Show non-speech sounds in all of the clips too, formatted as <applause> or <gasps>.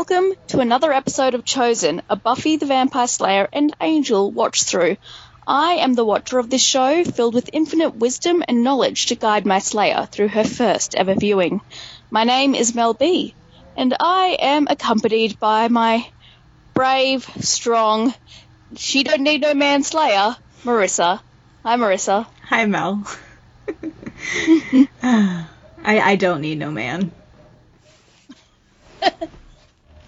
welcome to another episode of Chosen, a Buffy the Vampire Slayer and Angel watch through. I am the watcher of this show, filled with infinite wisdom and knowledge to guide my Slayer through her first ever viewing. My name is Mel B, and I am accompanied by my brave, strong, she don't need no man Slayer, Marissa. Hi, Marissa. Hi, Mel. <laughs> <sighs> I, I don't need no man. <laughs>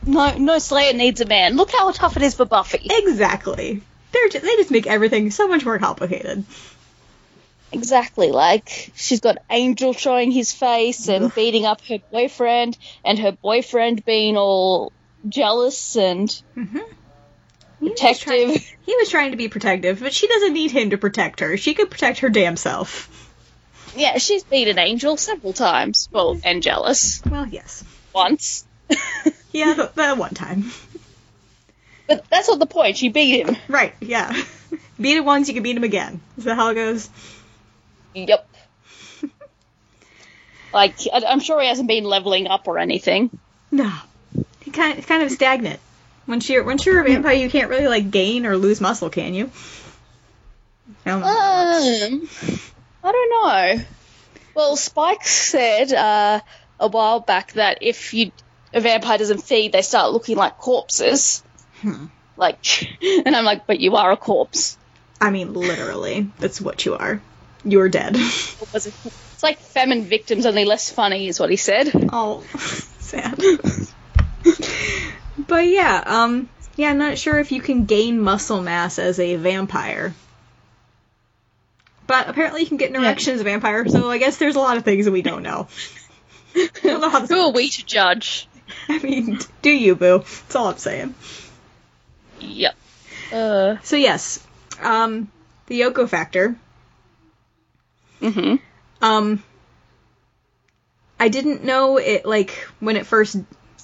No, no Slayer needs a man. Look how tough it is for Buffy. Exactly. They're ju- they just make everything so much more complicated. Exactly. Like she's got Angel showing his face and beating up her boyfriend, and her boyfriend being all jealous and mm-hmm. He was trying- protective. he was trying to be protective, but she doesn't need him to protect her. She could protect her damn self. Yeah, she's beaten Angel several times. Well, mm-hmm. and jealous Well, yes. once. <laughs> Yeah, the, <laughs> the one time. But that's not the point. She beat him. Right, yeah. <laughs> beat him once, you can beat him again. Is that how it goes? Yep. <laughs> like I- I'm sure he hasn't been leveling up or anything. No. He kind it's kind of stagnant. Once you're once you're a vampire, you can't really like gain or lose muscle, can you? I don't know. how that works. Um, I don't know. Well, Spike said uh, a while back that if you a vampire doesn't feed, they start looking like corpses. Hmm. Like, <laughs> and I'm like, but you are a corpse. I mean, literally, that's what you are. You're dead. What was it? It's like famine victims, only less funny, is what he said. Oh, <laughs> sad. <laughs> but yeah, um, yeah, I'm not sure if you can gain muscle mass as a vampire. But apparently you can get an erection as a vampire, so I guess there's a lot of things that we don't know. Don't know Who are we to judge? <laughs> I mean, do you, boo? That's all I'm saying. Yep. Uh, So yes, um, the Yoko factor. hmm Um, I didn't know it like when it first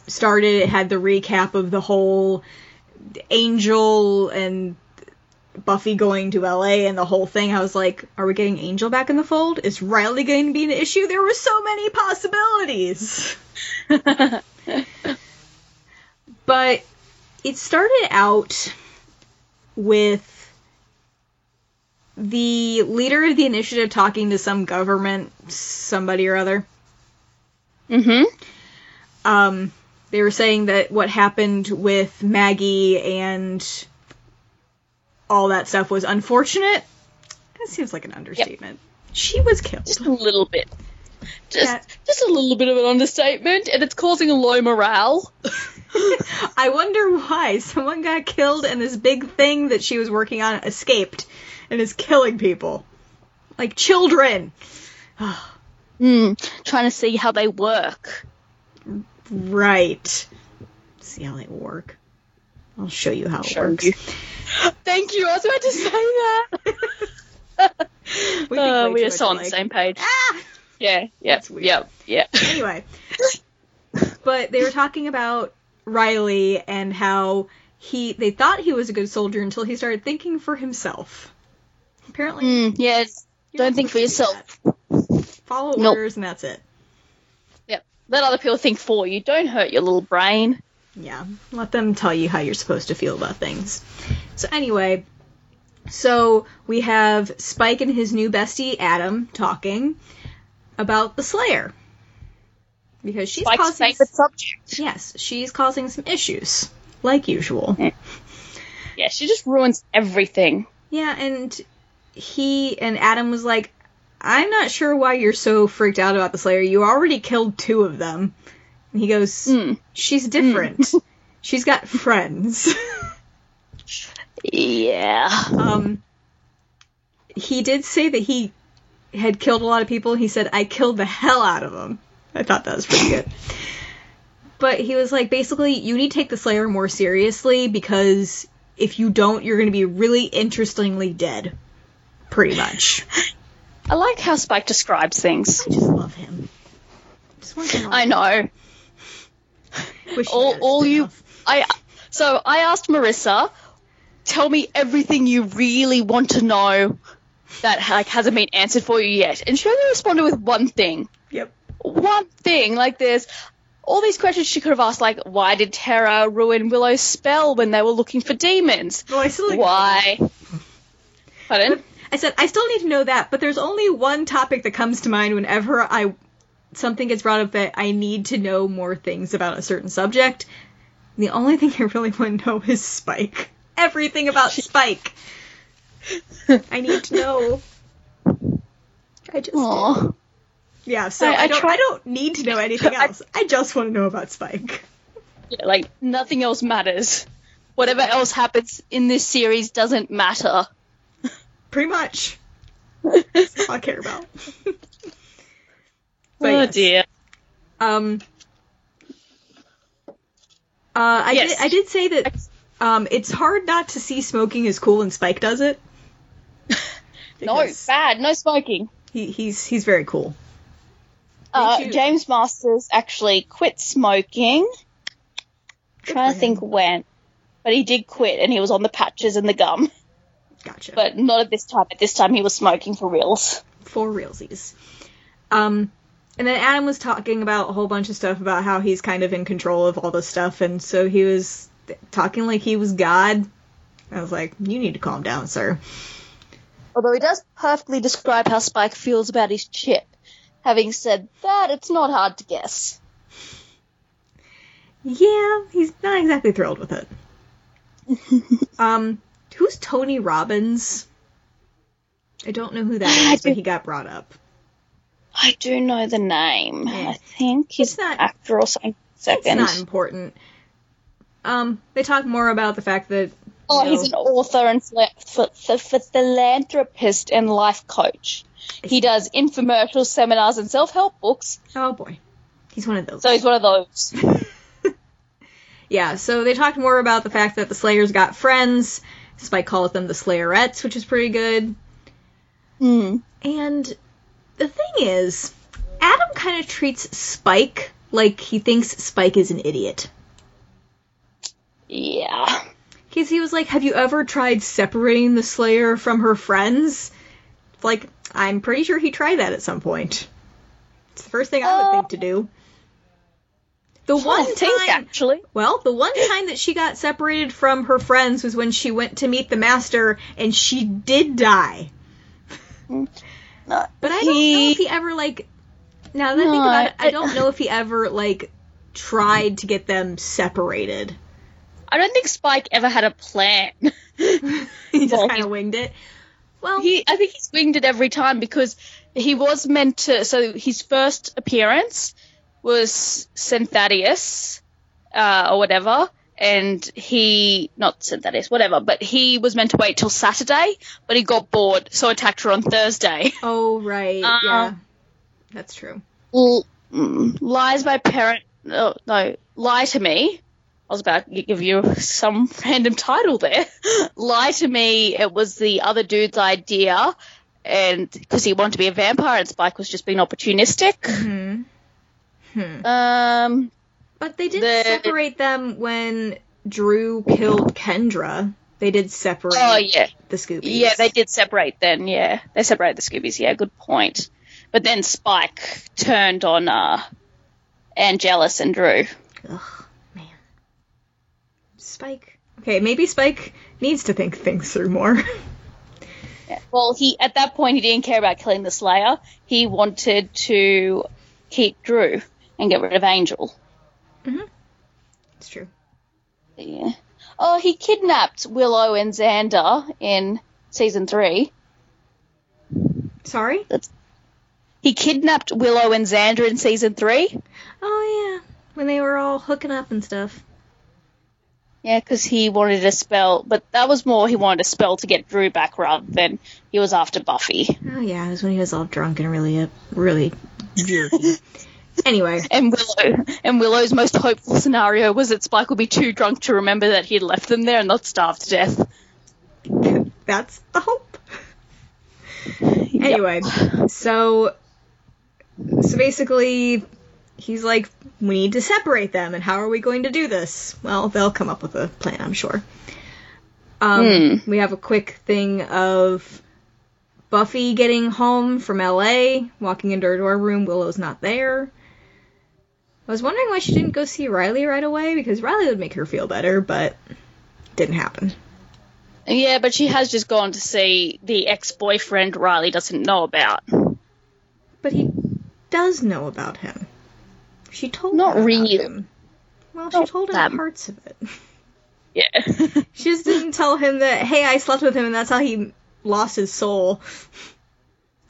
started. It had the recap of the whole Angel and Buffy going to LA and the whole thing. I was like, are we getting Angel back in the fold? Is Riley going to be an issue? There were so many possibilities. <laughs> but it started out with the leader of the initiative talking to some government somebody or other. hmm Um, they were saying that what happened with Maggie and all that stuff was unfortunate. That seems like an understatement. She was killed. Just a little bit. Just, Yeah. just a little bit of an understatement, and it's causing a low morale. <laughs> <laughs> I wonder why someone got killed and this big thing that she was working on escaped and is killing people. Like children. <sighs> Hmm. Trying to see how they work. Right. See how they work. I'll show you how it Show works. you. <laughs> Thank you. I was about to say that. <laughs> We Uh, we are so on the same page. Ah! Yeah, yeah, That's weird. yeah, yeah. anyway, but they were talking about Riley and how he they thought he was a good soldier until he started thinking for himself. Apparently, Mm, you're Don't think for supposed to do yourself. Follow Nope. orders and that's it. Yep. Let other people think for you. Don't hurt your little brain. Yeah, let them tell you how you're supposed to feel about things. So anyway, so we have Spike and his new bestie Adam talking about the Slayer because she's causing favorite subject. yes, she's causing some issues like usual. Yeah, she just ruins everything. Yeah, and he and Adam was like, I'm not sure why you're so freaked out about the Slayer. You already killed two of them. And he goes, Hmm. She's different. <laughs> She's got friends. Yeah. um, he did say that he had killed a lot of people. He said, I killed the hell out of them. I thought that was pretty good. But he was like, basically, you need to take the Slayer more seriously because if you don't, you're going to be really interestingly dead. Pretty much. I like how Spike describes things. I just love him. Just I know. All, all you. I. So I asked Marissa, tell me everything you really want to know that like hasn't been answered for you yet, and she only responded with one thing. Yep. One thing. Like there's all these questions she could have asked, like, why did Tara ruin Willow's spell when they were looking for demons? Well, I still Why? Pardon? I said I still need to know that, but there's only one topic that comes to mind whenever I something gets brought up that I need to know more things about a certain subject. The only thing I really want to know is Spike. Everything about <laughs> Spike. I need to know. I just Aw. Yeah. So I- I, I don't. try- I don't need to know <laughs> anything else. I just want to know about Spike. Yeah, like, nothing else matters. Whatever else happens in this series doesn't matter. <laughs> Pretty much. That's all I care about. <laughs> But oh yes. dear. Um. Uh, I Yes. did. I did say that. Um, it's hard not to see smoking is cool, and Spike does it. No, bad. No smoking. He, he's he's very cool. Uh. James Marsters actually quit smoking. trying to think when. But he did quit and he was on the patches and the gum. Gotcha. But not at this time. At this time he was smoking for reals. for realsies. Um, and then Adam was talking about a whole bunch of stuff about how he's kind of in control of all this stuff, and so he was talking like he was God. I was like, you need to calm down, sir. Although he does perfectly describe how Spike feels about his chip. Having said that, it's not hard to guess. Yeah, he's not exactly thrilled with it. <laughs> um, who's Tony Robbins? I don't know who that is, but he got brought up. I do know the name. Yeah. I think he's It's not- an actor or something. Second. It's not important. Um, they talk more about the fact that Oh, you he's an author and ph- ph- ph- philanthropist and life coach. He does infomercials, seminars, and self-help books. oh boy, he's one of those. So he's one of those. <laughs> Yeah, so they talked more about the fact that the Slayers got friends. Spike calls them the Slayerettes, which is pretty good. Hmm. And the thing is, Adam kind of treats Spike like he thinks Spike is an idiot. Yeah. Because he was like, Have you ever tried separating the Slayer from her friends? Like, I'm pretty sure he tried that at some point. It's the first thing I would Uh, think to do. The one I think time, actually. well, the one <laughs> time that she got separated from her friends was when she went to meet the master, and she did die. No, But I don't know if he ever like. Now that I think about it, I I- don't know if he ever like tried to get them separated. I don't think Spike ever had a plan. <laughs> he just Well, kind of winged it. Well, he, I think he's winged it every time because he was meant to. So his first appearance was Synthadius, uh, or whatever, and he not Synthadius, whatever, but he was meant to wait till Saturday, but he got bored, so attacked her on Thursday. oh right, Uh, yeah, that's true. L- mm, lies by parent. No, no, lie to me. I was about to give you some <laughs> random title there. lie to me. It was the other dude's idea, and because he wanted to be a vampire, and Spike was just being opportunistic. Hmm. Hmm. Um, But they didn't The- separate them when Drew killed Kendra. They did separate oh yeah, the Scoobies. yeah, they did separate then. Yeah, they separated the Scoobies. Yeah, good point. But then Spike turned on uh, Angelus and Drew. Ugh. Spike. Okay, maybe Spike needs to think things through more. Yeah. <laughs> Well, he at that point he didn't care about killing the Slayer. He wanted to keep Drew and get rid of Angel. Mhm. It's true. Yeah. Oh, he kidnapped Willow and Xander in season three. Sorry? That's, He kidnapped Willow and Xander in season three. Oh yeah, when they were all hooking up and stuff. Yeah, because he wanted a spell, but that was more he wanted a spell to get Drew back rather than he was after Buffy. Oh yeah, it was when he was all drunk and really, uh, really jerky. <laughs> anyway, And Willow and Willow's most hopeful scenario was that Spike would be too drunk to remember that he had left them there and not starve to death. that's the hope. Anyway, so so basically, he's like, we need to separate them, and how are we going to do this? Well, they'll come up with a plan, I'm sure. Um, We have a quick thing of Buffy getting home from LA, walking into her dorm room. Willow's not there. I was wondering why she didn't go see Riley right away because Riley would make her feel better, but didn't happen. Yeah, but she has just gone to see the ex-boyfriend Riley doesn't know about. But he does know about him. She told Not him about really. him. Well, Not she told him that- parts of it. Yeah. <laughs> She just didn't tell him that, hey, I slept with him and that's how he lost his soul.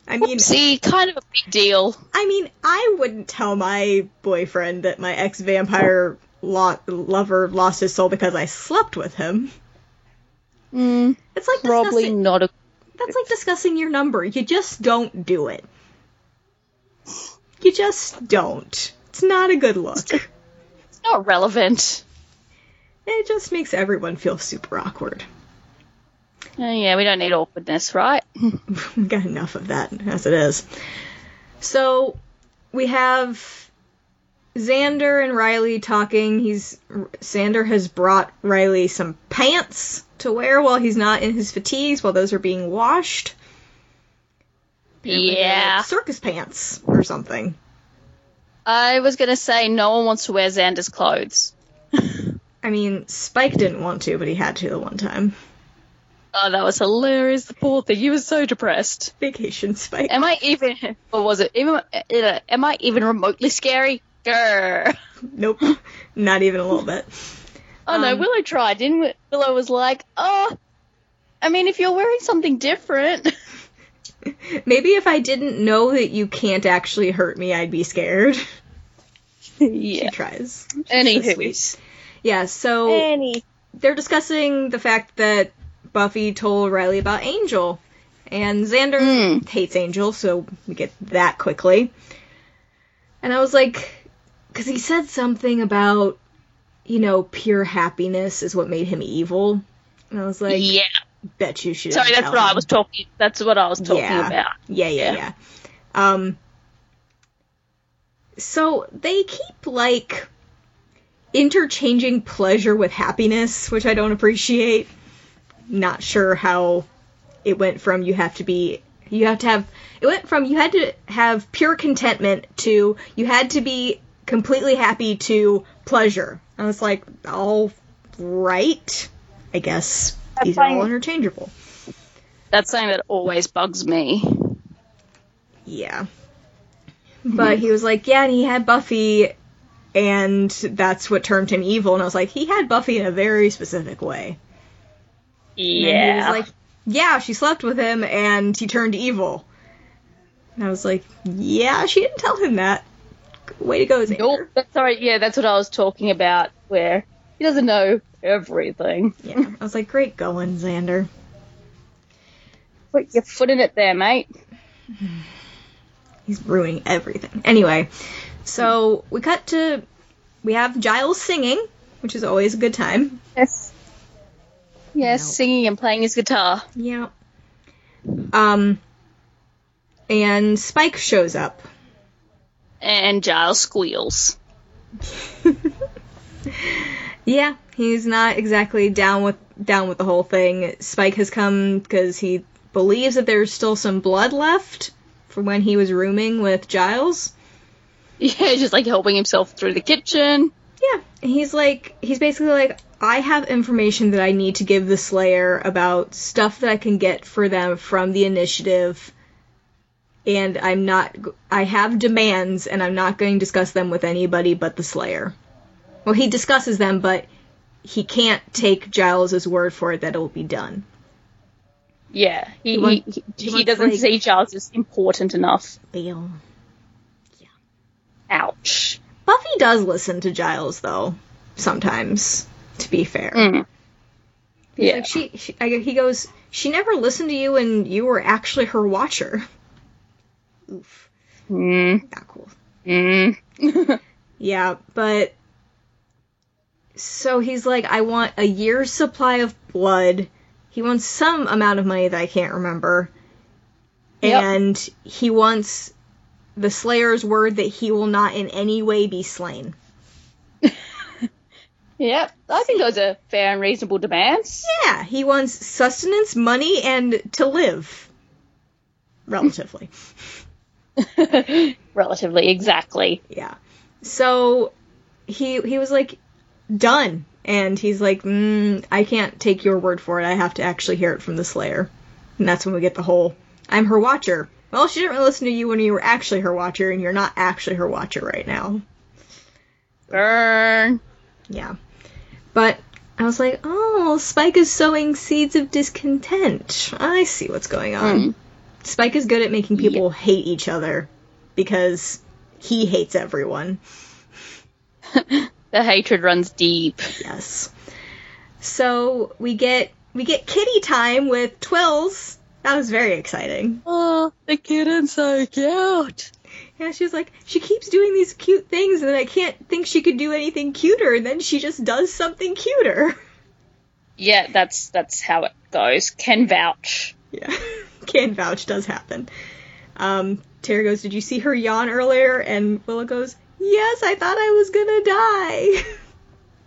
I mean, See, kind of a big deal. I mean, I wouldn't tell my boyfriend that my ex vampire lo- lover lost his soul because I slept with him. Mm, It's like probably not a. that's like discussing your number. You just don't do it. You just don't. It's not a good look. It's not relevant. It just makes everyone feel super awkward. Oh, yeah, we don't need awkwardness, right? <laughs> We've got enough of that as it is. So we have Xander and Riley talking. He's Xander has brought Riley some pants to wear while he's not in his fatigues while those are being washed. Apparently Yeah. like circus pants or something. I was gonna say no one wants to wear Xander's clothes. <laughs> I mean, Spike didn't want to, but he had to the one time. Oh, that was hilarious. The poor thing. He was so depressed. Vacation Spike. Am I even? Or was it even? Am I even remotely scary? Grr. Nope, <laughs> not even a little bit. Oh no, Um, Willow tried, didn't? Willow was like, oh, I mean, if you're wearing something different. <laughs> <laughs> Maybe if I didn't know that you can't actually hurt me, I'd be scared. <laughs> yeah. She tries. She's so Anywho. sweet. Yeah, so Any. they're discussing the fact that Buffy told Riley about Angel. And Xander Mm. hates Angel, so we get that quickly. And I was like, because he said something about, you know, pure happiness is what made him evil. And I was like, yeah. Bet you should. Sorry, that's what I was talking. That's what I was talking Yeah. about. Yeah, yeah, Yeah. yeah. Um so they keep like interchanging pleasure with happiness, which I don't appreciate. Not sure how it went from you have to be you have to have it went from you had to have pure contentment to you had to be completely happy to pleasure. I was like, all right. I guess these are all interchangeable. That's something that always bugs me. Yeah. Hmm. But he was like, yeah, and he had Buffy, and that's what turned him evil. And I was like, he had Buffy in a very specific way. And Yeah. he was like, yeah, she slept with him, and he turned evil. And I was like, yeah, she didn't tell him that. Way to go, Xander. Nope. That's sorry. Yeah, that's what I was talking about. Where he doesn't know everything. Yeah, I was like, great going, Xander. Put your foot in it there, mate. <sighs> He's ruining everything. Anyway, so we cut to, we have Giles singing, which is always a good time. Yes. Yes, Nope. singing and playing his guitar. Yeah. Um, and Spike shows up. And Giles squeals. <laughs> Yeah, he's not exactly down with down with the whole thing. Spike has come because he believes that there's still some blood left from when he was rooming with Giles. Yeah, just like helping himself through the kitchen. Yeah, he's like he's basically like I have information that I need to give the Slayer about stuff that I can get for them from the initiative. And I'm not I have demands and I'm not going to discuss them with anybody but the Slayer. Well, he discusses them, but he can't take Giles' word for it that it will be done. Yeah, he He want- he, he he, doesn't like- see Giles as important enough. Bail. Ouch. Buffy does listen to Giles though, sometimes, to be fair. Mm. He's Yeah. Like she, she I, he goes, she never listened to you and you were actually her watcher. Oof, Mm. not cool. Mm. <laughs> Yeah, but so he's like, I want a year's supply of blood. He wants some amount of money that I can't remember. Yep. And he wants the Slayer's word that he will not in any way be slain. <laughs> Yep, I think those are fair and reasonable demands. Yeah, he wants sustenance, money, and to live. Relatively. <laughs> <laughs> Relatively, exactly. Yeah. so he he was like done, and he's like, mm, I can't take your word for it. I have to actually hear it from the Slayer, and that's when we get the whole I'm her watcher. Well, she didn't really listen to you when you were actually her watcher, and you're not actually her watcher right now. Burn. Yeah. But I was like, oh, Spike is sowing seeds of discontent. I see what's going on. Mm. Spike is good at making people hate each other because he hates everyone. <laughs> The hatred runs deep. Yes. So we get we get kitty time with Twills. That was very exciting. Oh, the kitten's so cute. Yeah, she was like, she keeps doing these cute things, and then I can't think she could do anything cuter, and then she just does something cuter. Yeah, that's that's how it goes. Can vouch. Yeah, <laughs> can vouch does happen. Um, Tara goes, "Did you see her yawn earlier?" And Willow goes, "Yes, I thought I was gonna die."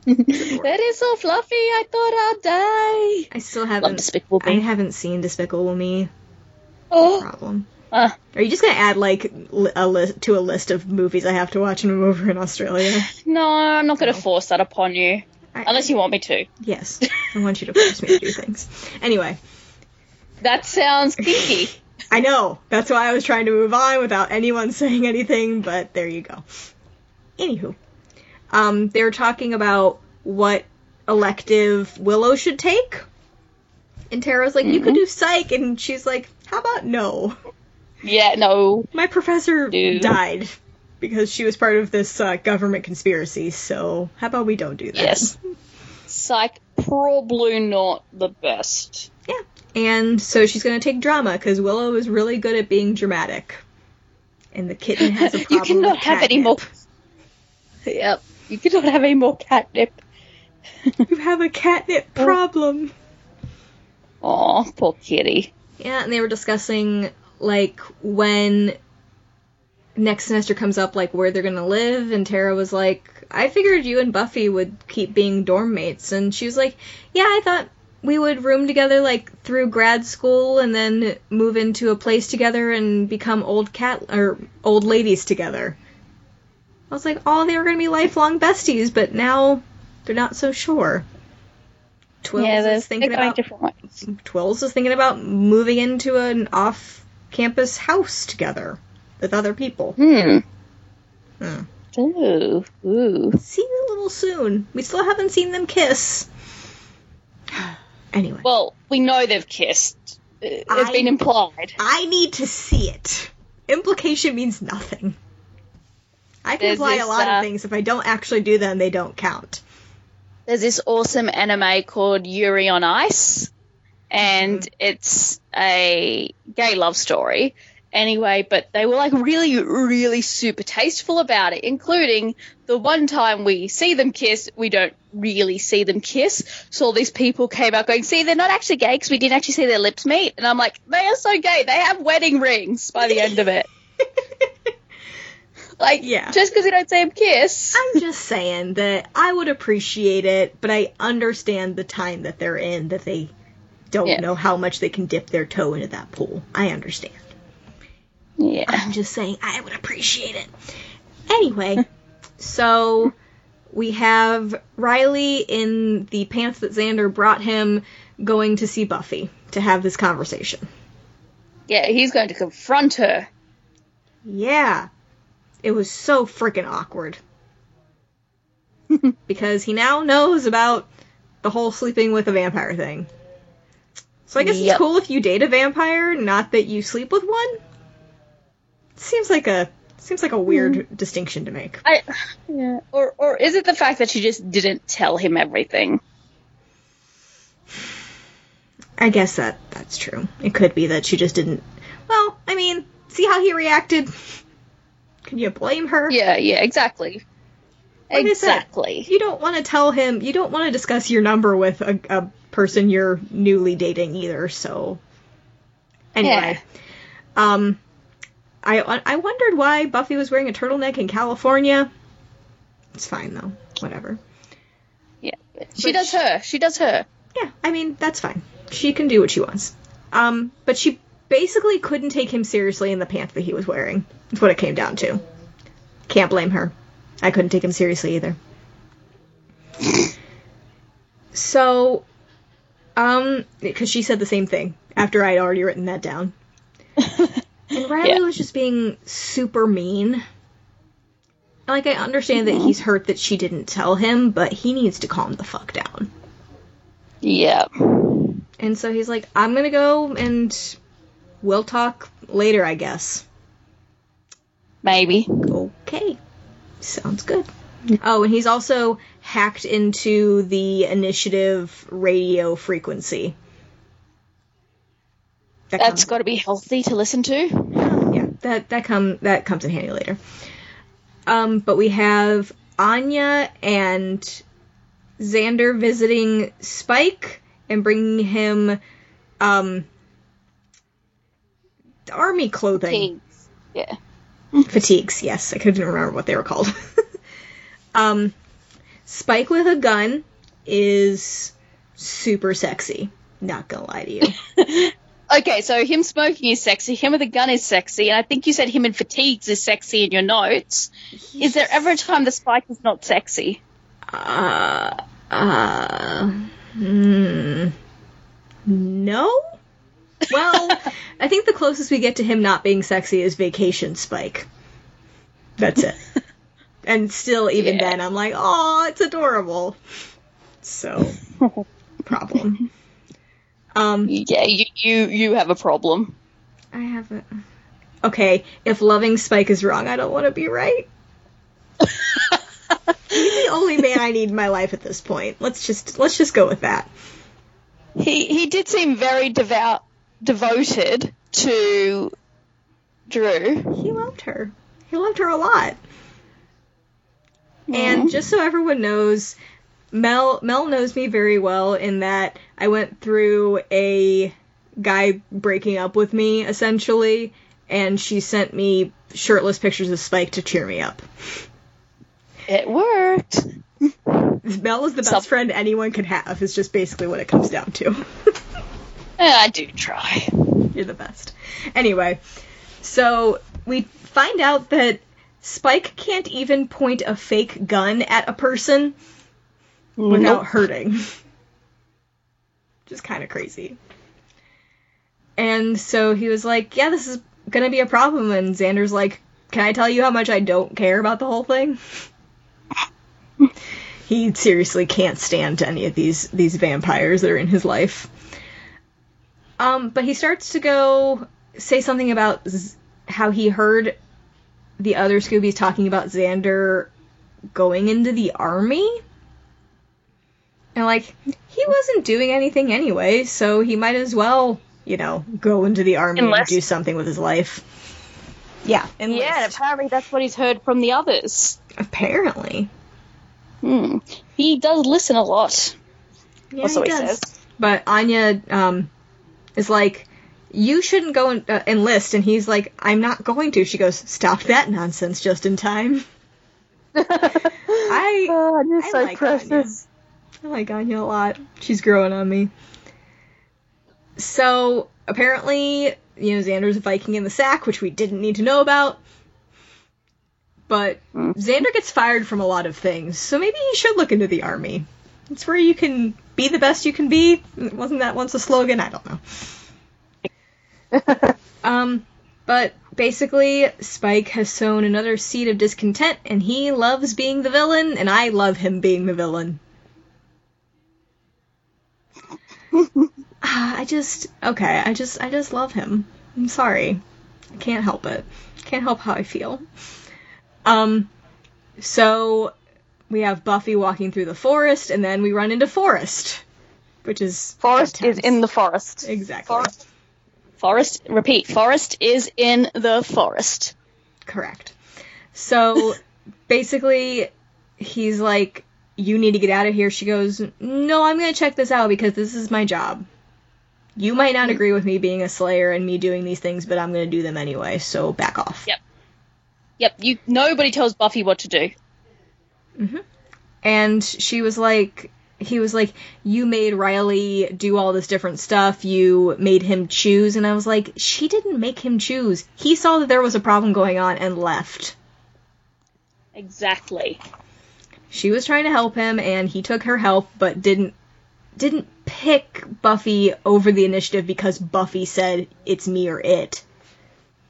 <laughs> that is so fluffy. I thought I'd die. I still haven't. Despicable I haven't seen Despicable Me. Oh, Problem. uh, Are you just gonna add like a list to a list of movies I have to watch when I'm over in Australia? <sighs> no, I'm not going No. to force that upon you. I- Unless you want me to. Yes, <laughs> I want you to force me to do things. Anyway, That sounds kinky. <laughs> I know. That's why I was trying to move on without anyone saying anything, but there you go. Anywho. Um, they were talking about what elective Willow should take. And Tara's like, you could do psych, and she's like, how about no? yeah, no. My professor Dude. died because she was part of this uh, government conspiracy, so how about we don't do that? Yes. Psych, probably not the best. Yeah. And so she's going to take drama because Willow is really good at being dramatic. And the kitten has a <laughs> problem you cannot have any more. Yep. You cannot have any more catnip. You have a catnip oh. problem. Oh, poor kitty. Yeah, and they were discussing like when next semester comes up, like where they're gonna live, and Tara was like, "I figured you and Buffy would keep being dorm mates," and she was like, "Yeah, I thought we would room together like through grad school, and then move into a place together and become old cat or old ladies together." I was like, "Oh, they were gonna be lifelong besties, but now they're not so sure." Twills yeah, is thinking about. Twills is thinking about moving into an off campus house together with other people. Hmm. Hmm. Ooh. Ooh. Seems a little soon. We still haven't seen them kiss. <sighs> anyway, Well, we know they've kissed. It's I- been implied. I need to see it. Implication means nothing. I can There's imply a lot uh, of things. If I don't actually do them, they don't count. There's this awesome anime called Yuri on Ice, and it's a gay love story. Anyway, but they were like really, really super tasteful about it, including the one time we see them kiss, we don't really see them kiss. So all these people came out going, see, they're not actually gay because we didn't actually see their lips meet. And I'm like, they are so gay. They have wedding rings by the end of it. <laughs> Like, Yeah. just because we don't see them kiss. I'm just saying that I would appreciate it, but I understand the time that they're in, that they don't Yeah. know how much they can dip their toe into that pool. I understand. Yeah. I'm just saying I would appreciate it. Anyway, <laughs> so we have Riley in the pants that Xander brought him going to see Buffy to have this conversation. Yeah, he's going to confront her. Yeah. It was so freaking awkward. <laughs> because he now knows about the whole sleeping with a vampire thing. So I guess it's cool if you date a vampire, not that you sleep with one. Seems like a seems like a weird hmm. distinction to make. I, yeah. Or, or is it the fact that she just didn't tell him everything? I guess that that's true. It could be that she just didn't. Well, I mean, see how he reacted. Can you blame her? Yeah, yeah, exactly. Like exactly. You don't want to tell him. You don't want to discuss your number with a, a person you're newly dating either. So, anyway, um, I I wondered why Buffy was wearing a turtleneck in California. It's fine though. Whatever. Yeah, she But does she- her. She does her. Yeah, I mean that's fine. She can do what she wants. Um, but she basically couldn't take him seriously in the pants that he was wearing. That's what it came down to. Can't blame her. I couldn't take him seriously either. <laughs> so, um, because she said the same thing after I'd already written that down. <laughs> and Riley Yeah. was just being super mean. Like, I understand that he's hurt that she didn't tell him, but he needs to calm the fuck down. Yeah. And so he's like, I'm gonna go and we'll talk later, I guess. Maybe. Okay. Sounds good. Oh, and he's also hacked into the initiative radio frequency. That That's got to be healthy to listen to. yeah, that that come that comes in handy later. Um, but we have Anya and Xander visiting Spike and bringing him um army clothing. Teens. Yeah. Fatigues, yes. I couldn't remember what they were called. <laughs> um, Spike with a gun is super sexy. Not gonna lie to you. <laughs> Okay, so him smoking is sexy, him with a gun is sexy, and I think you said him in fatigues is sexy in your notes. Is there ever a time the spike is not sexy? Uh, uh, hmm. No? Well, <laughs> I think the closest we get to him not being sexy is Vacation Spike. That's it. <laughs> and still, even Yeah. then, I'm like, oh, it's adorable. So, <laughs> problem. Um, Yeah, you you, you have a problem. I have a. Okay, if loving Spike is wrong, I don't want to be right. He's the only man I need in my life at this point. Let's just let's just go with that. He he did seem very devout, devoted to Drew. He loved her. He loved her a lot. And mm-hmm. just so everyone knows, Mel Mel knows me very well in that I went through a guy breaking up with me essentially, and she sent me shirtless pictures of Spike to cheer me up. It worked. Mel is the best friend anyone could have. Is just basically what it comes down to. <laughs> Eh, I do try. You're the best. Anyway, so we find out that Spike can't even point a fake gun at a person without hurting. Just kind of crazy. And so he was like, Yeah, this is gonna be a problem. And Xander's like, Can I tell you how much I don't care about the whole thing? <laughs> he seriously can't stand any of these these vampires that are in his life. Um, but he starts to go say something about Z- how he heard the other Scoobies talking about Xander going into the army. And like, he wasn't doing anything anyway, so he might as well, you know, go into the army Enlist. and do something with his life. Yeah, enlist. Yeah, apparently that's what he's heard from the others. apparently. Hmm. He does listen a lot. Yeah, That's what he does. says. But Anya um, is like, you shouldn't go and uh, enlist, and he's like, I'm not going to. She goes, stop that nonsense just in time. <laughs> I Oh, you're I so like precious. I like Anya a lot. She's growing on me. So apparently, you know, Xander's a Viking in the sack, which we didn't need to know about. But Mm. Xander gets fired from a lot of things, so maybe he should look into the army. It's where you can be the best you can be. Wasn't that once a slogan? I don't know. <laughs> um, but basically, Spike has sown another seed of discontent, and he loves being the villain, and I love him being the villain. <laughs> Ah, I just okay. I just I just love him. I'm sorry. I can't help it. Can't help how I feel. Um, so we have Buffy walking through the forest, and then we run into Forrest, which is Forrest is in the forest. exactly Forest. Forest. Repeat. Forrest is in the forest. correct. So <laughs> basically, he's like, "You need to get out of here." She goes, "No, I'm gonna check this out because this is my job." You might not mm-hmm. agree with me being a slayer and me doing these things, but I'm going to do them anyway, so back off. Yep. Yep. You. Nobody tells Buffy what to do. Mm-hmm. And she was like, he was like, you made Riley do all this different stuff. You made him choose. And I was like, she didn't make him choose. He saw that there was a problem going on and left. Exactly. She was trying to help him, and he took her help, but didn't didn't pick Buffy over the initiative because Buffy said it's me or it.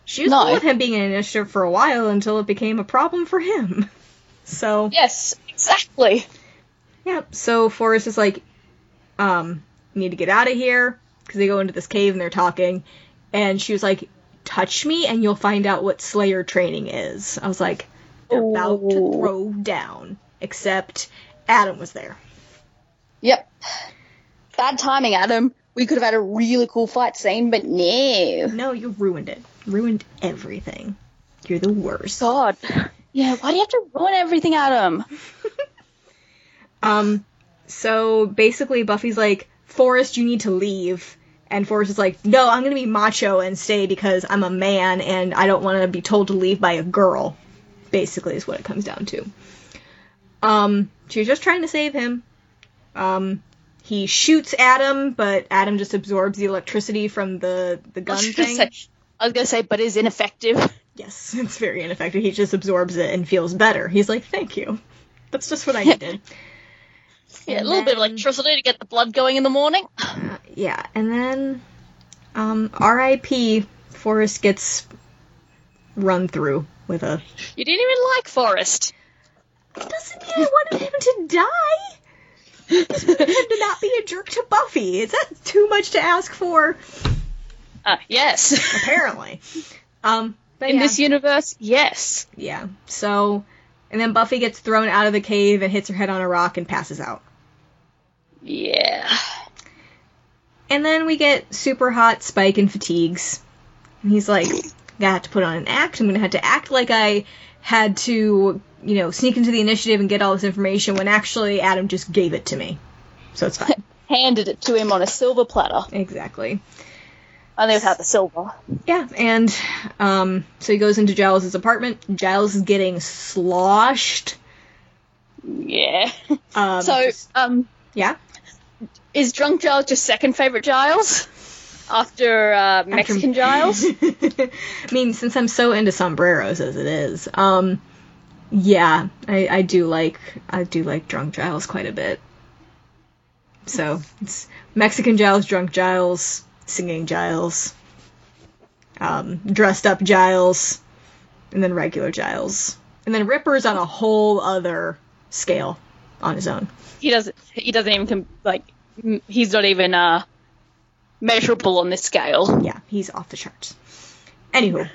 She was No. cool with him being an initiative for a while until it became a problem for him. <laughs> So Yes, exactly. yeah, so Forrest is like, um, need to get out of here because they go into this cave and they're talking, and she was like, touch me and you'll find out what Slayer training is. I was like, they're about to throw down, except Adam was there. Yep. Bad timing, Adam. We could have had a really cool fight scene, but no. No, you ruined it. Ruined everything. You're the worst. God. Yeah, why do you have to ruin everything, Adam? <laughs> Um, so basically, Buffy's like, Forrest, you need to leave. And Forrest is like, no, I'm gonna be macho and stay because I'm a man and I don't want to be told to leave by a girl. Basically, is what it comes down to. Um, she's just trying to save him. Um, he shoots Adam, but Adam just absorbs the electricity from the the gun was gonna thing. say, I was gonna say, but is ineffective. <laughs> Yes, <laughs> it's very ineffective. He just absorbs it and feels better. He's like, thank you. That's just what I <laughs> needed. Yeah, a And little bit of then- electricity to get the blood going in the morning. Uh, yeah, and then um, R.I.P. Forrest gets run through with a. You didn't even like Forrest. Doesn't mean I wanted him to die. Just wanted him to not be a jerk to Buffy. Is that too much to ask for? Uh, yes. <laughs> Apparently. Um, but in yeah. this universe, yes. yeah. So, and then Buffy gets thrown out of the cave and hits her head on a rock and passes out. Yeah. And then we get super hot Spike and fatigues. And he's like, I have to put on an act. I'm gonna have to act like I had to, you know, sneak into the initiative and get all this information when actually Adam just gave it to me. So it's fine. <laughs> Handed it to him on a silver platter. exactly. Only without the silver. Yeah, and um, so he goes into Giles' apartment. Giles is getting sloshed. Yeah. Um, so, just- um, yeah, is Drunk Giles your second favorite Giles? After uh, Mexican Giles? <laughs> I mean, since I'm so into sombreros as it is, um, yeah, I, I do like I do like drunk Giles quite a bit. So it's Mexican Giles, drunk Giles, singing Giles, um, dressed up Giles, and then regular Giles, and then Ripper's on a whole other scale on his own. he doesn't. He doesn't even like. m- He's not even uh measurable on this scale. yeah, he's off the charts. Anywho,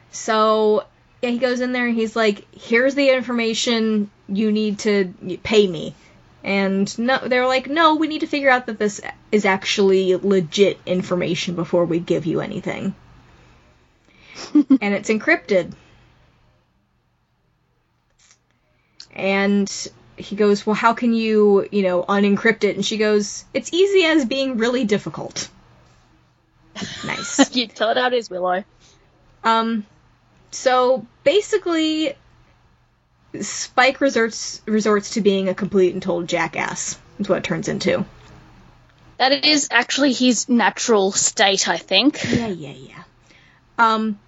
<laughs> so yeah, he goes in there and he's like, "Here's the information you need to pay me." And no, they're like, "No, we need to figure out that this is actually legit information before we give you anything." <laughs> and it's encrypted. And he goes, "Well, how can you, you know, unencrypt it?" And she goes, "It's easy as being really difficult." Nice. <laughs> you tell it how it is, Willow. Um, so basically, Spike resorts resorts to being a complete and total jackass. Is what it turns into. That is actually his natural state, I think. Yeah, yeah, yeah. Um,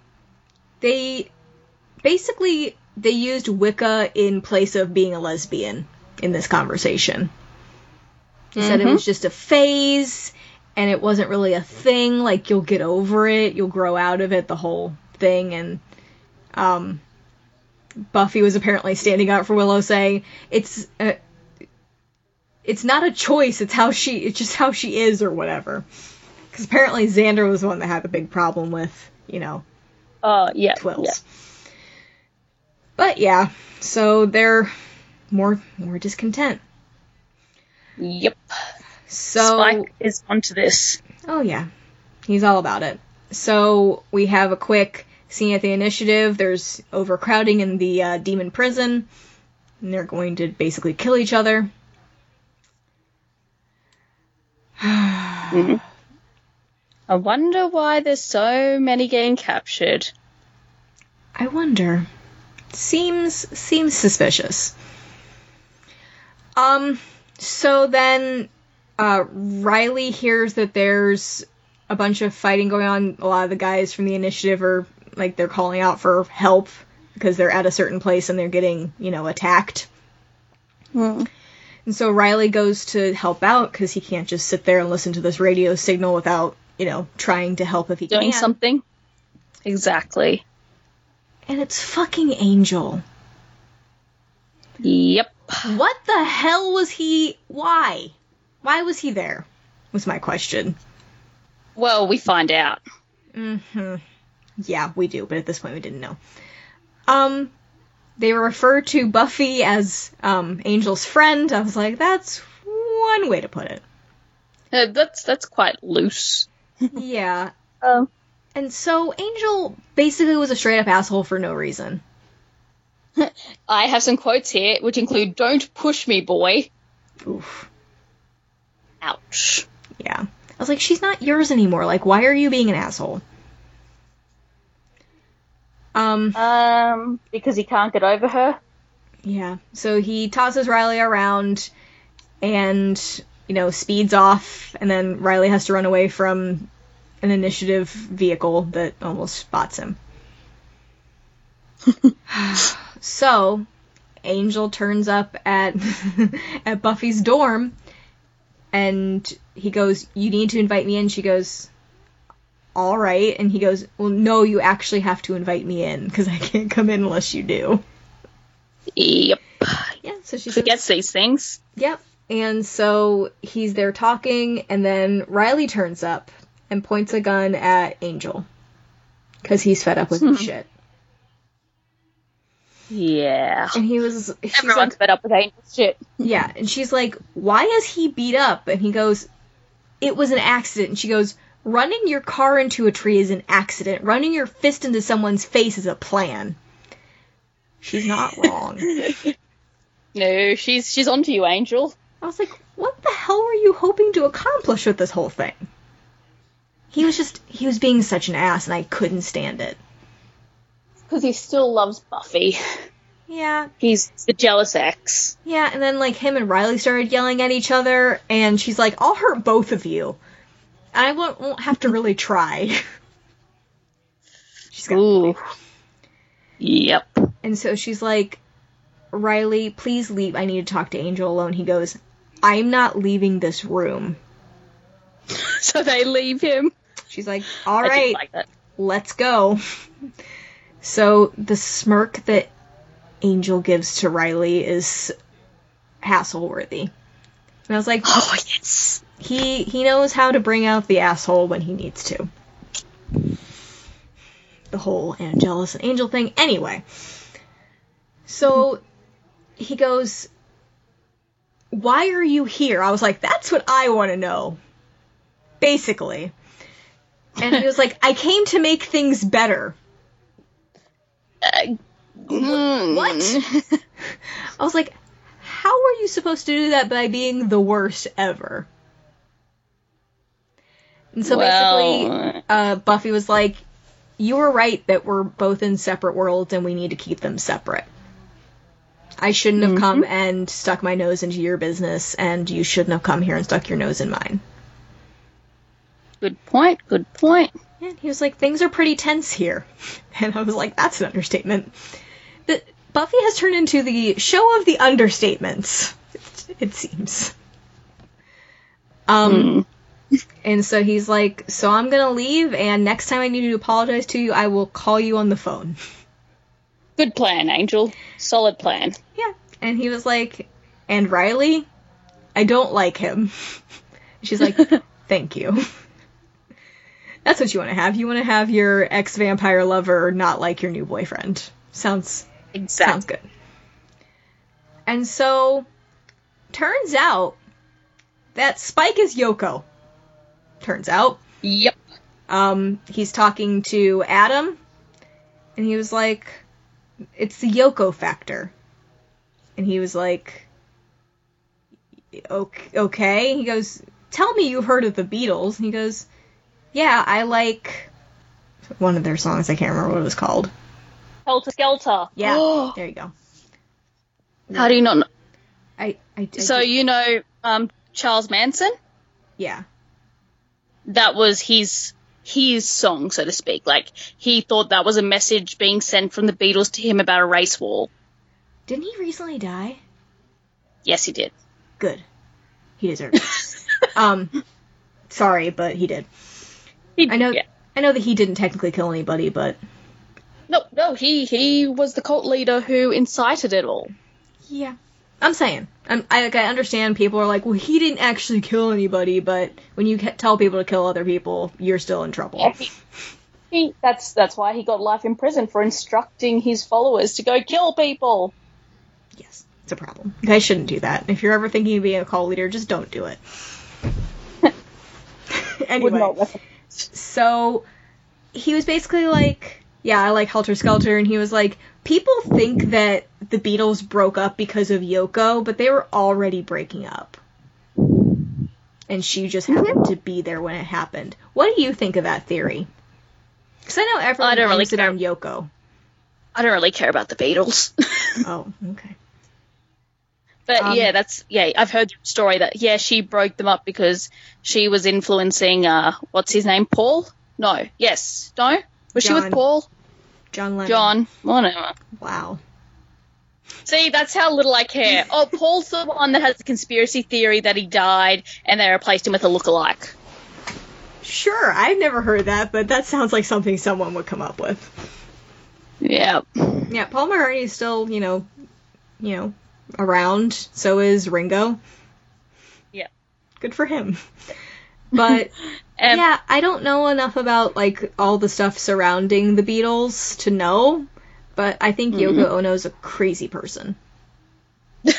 they basically they used Wicca in place of being a lesbian in this conversation. They said it Mhm. was just a phase and it wasn't really a thing. Like you'll get over it, you'll grow out of it, the whole thing. And um, Buffy was apparently standing up for Willow, saying it's uh, it's not a choice. It's how she. It's just how she is, or whatever. Because apparently Xander was the one that had the big problem with, you know, Uh, yeah. twills. yeah. But yeah, so they're more more discontent. Yep. So Spike is onto this. oh yeah, he's all about it. So we have a quick scene at the initiative. There's overcrowding in the uh, demon prison, and they're going to basically kill each other. <sighs> Mhm. I wonder why there's so many getting captured. I wonder. Seems seems suspicious. Um so then uh Riley hears that there's a bunch of fighting going on. A lot of the guys from the initiative are like they're calling out for help because they're at a certain place and they're getting, you know, attacked. Hmm. And so Riley goes to help out because he can't just sit there and listen to this radio signal without, you know, trying to help if he Doing can. something. Exactly. And it's fucking Angel. Yep. What the hell was he? Why? Why was he there? Was my question. Well, we find out. hmm Yeah, we do, but at this point we didn't know. Um, they refer to Buffy as um Angel's friend. I was like, that's one way to put it. Uh, that's that's quite loose. yeah. <laughs> Um. And so Angel basically was a straight up asshole for no reason. I have some quotes here, which include "Don't push me, boy." Oof. Ouch. Yeah. I was like, she's not yours anymore. Like, why are you being an asshole? Um, Um, because he can't get over her. yeah. So he tosses Riley around and, you know, speeds off, and then Riley has to run away from an initiative vehicle that almost spots him. <laughs> so, Angel turns up at <laughs> at Buffy's dorm and he goes, "You need to invite me in." She goes, "All right." And he goes, "Well, no, you actually have to invite me in because I can't come in unless you do." Yep. Yeah, so she says, Forgets these things. Yep. And so he's there talking, and then Riley turns up and points a gun at Angel because he's fed up with his hmm. shit. Yeah. And he was, Everyone's like, fed up with Angel shit. yeah, and she's like, "Why is he beat up?" And he goes, "It was an accident." And she goes, "Running your car into a tree is an accident. Running your fist into someone's face is a plan." She's not wrong. <laughs> No, she's she's onto you, Angel. I was like, what the hell were you hoping to accomplish with this whole thing? He was just, he was being such an ass and I couldn't stand it. Because he still loves Buffy. Yeah, He's the jealous ex. yeah, and then like him and Riley started yelling at each other and she's like, I'll hurt both of you. I won't, won't have to really try. <laughs> she's got, Ooh. Yep. and so she's like, Riley, please leave. I need to talk to Angel alone. He goes, I'm not leaving this room. <laughs> So they leave him. She's like, all right. like let's go. <laughs> So the smirk that Angel gives to Riley is hassle-worthy. And I was like, <gasps> Oh yes. He he knows how to bring out the asshole when he needs to. The whole Angelus and Angel thing. Anyway, so he goes, "Why are you here?" I was like, "That's what I want to know." Basically. And he was like, <laughs> "I came to make things better." Uh, hmm. What? <laughs> I was like, how are you supposed to do that by being the worst ever? And so basically, uh, Buffy was like, you were right that we're both in separate worlds and we need to keep them separate. I shouldn't have come and stuck my nose into your business, and you shouldn't have come here and stuck your nose in mine. good point. Good point. And he was like, things are pretty tense here. <laughs> And I was like, that's an understatement. Buffy has turned into the show of the understatements, it, it seems. Um, and so he's like, so I'm gonna leave, and next time I need to apologize to you, I will call you on the phone. Good plan, Angel. Solid plan. Yeah. And he was like, and Riley, I don't like him. <laughs> She's like, <laughs> thank you. <laughs> That's what you want to have. You want to have your ex vampire lover not like your new boyfriend. Sounds Exactly. sounds good. And so, turns out that Spike is Yoko. Turns out, Yep. um, he's talking to Adam, and he was like, "It's the Yoko factor," and he was like, "Okay." okay. He goes, "Tell me you heard of the Beatles." And he goes, "Yeah, I like one of their songs. I can't remember what it was called." Helter Skelter. Yeah, <gasps> there you go. How do you not know? I, I, I So did- you know um, Charles Manson? yeah, That was his his song, so to speak. Like he thought that was a message being sent from the Beatles to him about a race war. Didn't he recently die? Yes, he did. Good. He deserved it. <laughs> um, sorry, but he did. He, I know. Yeah. I know that he didn't technically kill anybody, but No, no, he he was the cult leader who incited it all. yeah, I'm saying. I'm, I like, I understand people are like, well, he didn't actually kill anybody, but when you tell people to kill other people, you're still in trouble. Yeah, he, he that's that's why he got life in prison for instructing his followers to go kill people. Yes, it's a problem. You guys shouldn't do that. If you're ever thinking of being a call leader, just don't do it. <laughs> Anyway, so he was basically like, yeah, I like Helter Skelter, and he was like, people think that the Beatles broke up because of Yoko, but they were already breaking up. And she just happened to be there when it happened. What do you think of that theory? Because I know everyone I don't really blames it care. on Yoko. I don't really care about the Beatles. <laughs> Oh, okay. But Um, yeah, that's yeah. I've heard the story that yeah, she broke them up because she was influencing uh, what's his name, Paul? No, yes, no. Was she with Paul? John Lennon. John? Whatever. Wow. See, that's how little I care. <laughs> Oh, Paul's the one that has the conspiracy theory that he died and they replaced him with a lookalike. Sure, I've never heard that, but that sounds like something someone would come up with. Yeah. Yeah, Paul McCartney's still, you know, you know, around. So is Ringo. Yeah. Good for him. But <laughs> Um, yeah, I don't know enough about like all the stuff surrounding the Beatles to know, but I think Yoko Ono's a crazy person. <laughs>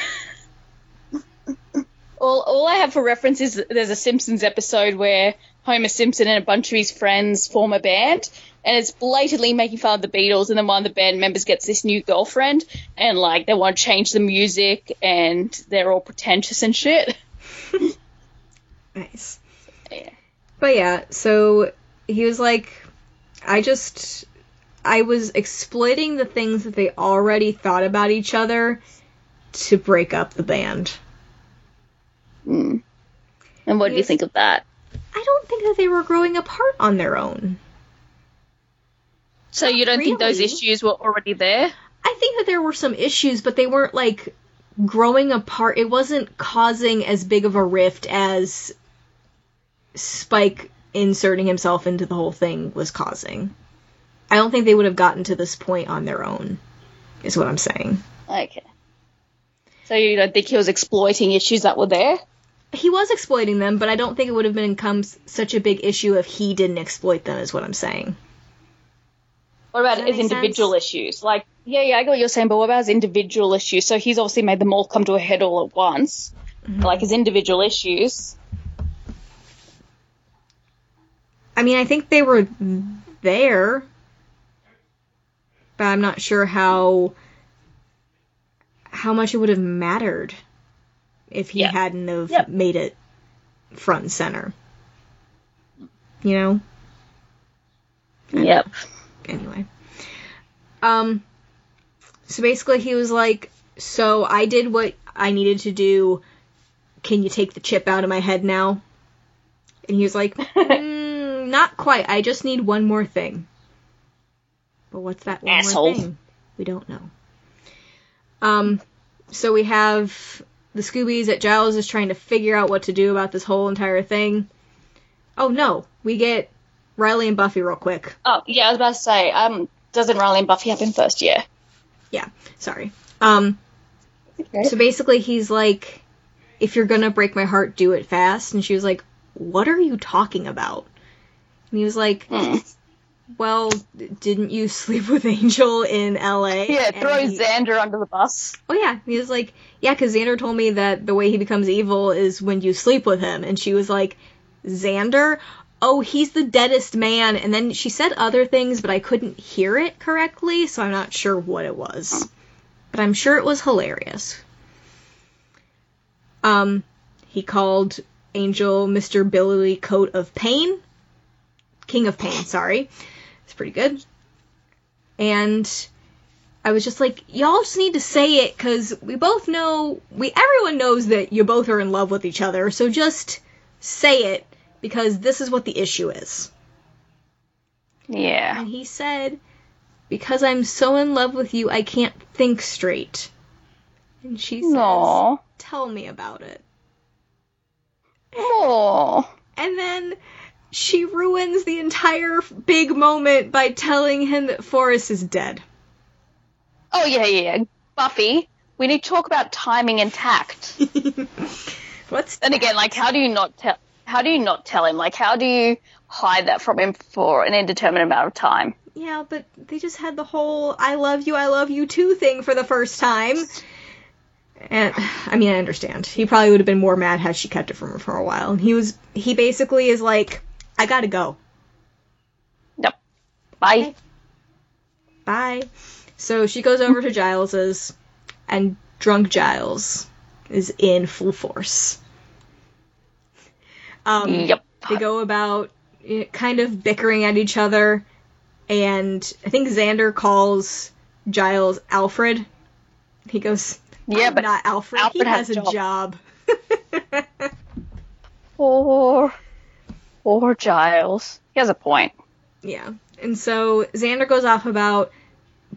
All, all I have for reference is there's a Simpsons episode where Homer Simpson and a bunch of his friends form a band, and it's blatantly making fun of the Beatles. And then one of the band members gets this new girlfriend, and like they want to change the music, and they're all pretentious and shit. <laughs> Nice. Yeah. But yeah, so he was like, I just, I was exploiting the things that they already thought about each other to break up the band. Mm. And what do you think of that? I don't think that they were growing apart on their own. So you don't think those issues were already there? I think that there were some issues, but they weren't like growing apart. It wasn't causing as big of a rift as Spike inserting himself into the whole thing was causing. I don't think they would have gotten to this point on their own, is what I'm saying. Okay. So you don't think he was exploiting issues that were there? He was exploiting them, but I don't think it would have become such a big issue if he didn't exploit them, is what I'm saying. What about his individual sense? issues? Like, yeah, yeah, I get what you're saying, but what about his individual issues? So he's obviously made them all come to a head all at once. Mm-hmm. Like his individual issues. I mean, I think they were there, but I'm not sure how how much it would have mattered if he Yeah. hadn't have Yep. made it front and center. You know. Yep. Anyway. Um. So basically, he was like, "So I did what I needed to do. Can you take the chip out of my head now?" And he was like, mm, <laughs> "Not quite. I just need one more thing." But what's that one Asshole. more thing? We don't know. Um. So we have the Scoobies that Giles is trying to figure out what to do about this whole entire thing. Oh no, we get Riley and Buffy real quick. Oh, yeah, I was about to say, um, doesn't Riley and Buffy happen first? Yeah. Yeah, sorry. Um, so basically, he's like, if you're gonna break my heart, do it fast. And she was like, what are you talking about? And he was like, Hmm. well, didn't you sleep with Angel in LA? Yeah, throw he- Xander under the bus. Oh yeah, he was like, yeah, because Xander told me that the way he becomes evil is when you sleep with him, and she was like, Xander, oh, he's the deadest man, and then she said other things, but I couldn't hear it correctly, so I'm not sure what it was, but I'm sure it was hilarious. Um, he called Angel Mr. Billy Coat of Pain, King of Pain, sorry, it's pretty good, and. I was just like, y'all just need to say it because we both know, we everyone knows that you both are in love with each other. So just say it because this is what the issue is. Yeah. And he said, Because I'm so in love with you, I can't think straight. And she says, Aww. Tell me about it. Aww. And then she ruins the entire big moment by telling him that Forrest is dead. Oh yeah, yeah. yeah. Buffy, we need to talk about timing and tact. <laughs> What's And again, like, how do you not tell? How do you not tell him? Like, how do you hide that from him for an indeterminate amount of time? Yeah, but they just had the whole I love you, I love you too thing for the first time. And I mean, I understand. He probably would have been more mad had she kept it from her for a while. And he was he basically is like, I gotta go. Yep. Bye. Okay. Bye. So she goes over to Giles's and drunk Giles is in full force. Um, Yep. they go about eh, kind of bickering at each other, and I think Xander calls Giles Alfred. He goes, Yeah, "I'm but not Alfred. Alfred he has has, a a job." <laughs> Poor, poor Giles. He has a point. yeah, and so Xander goes off about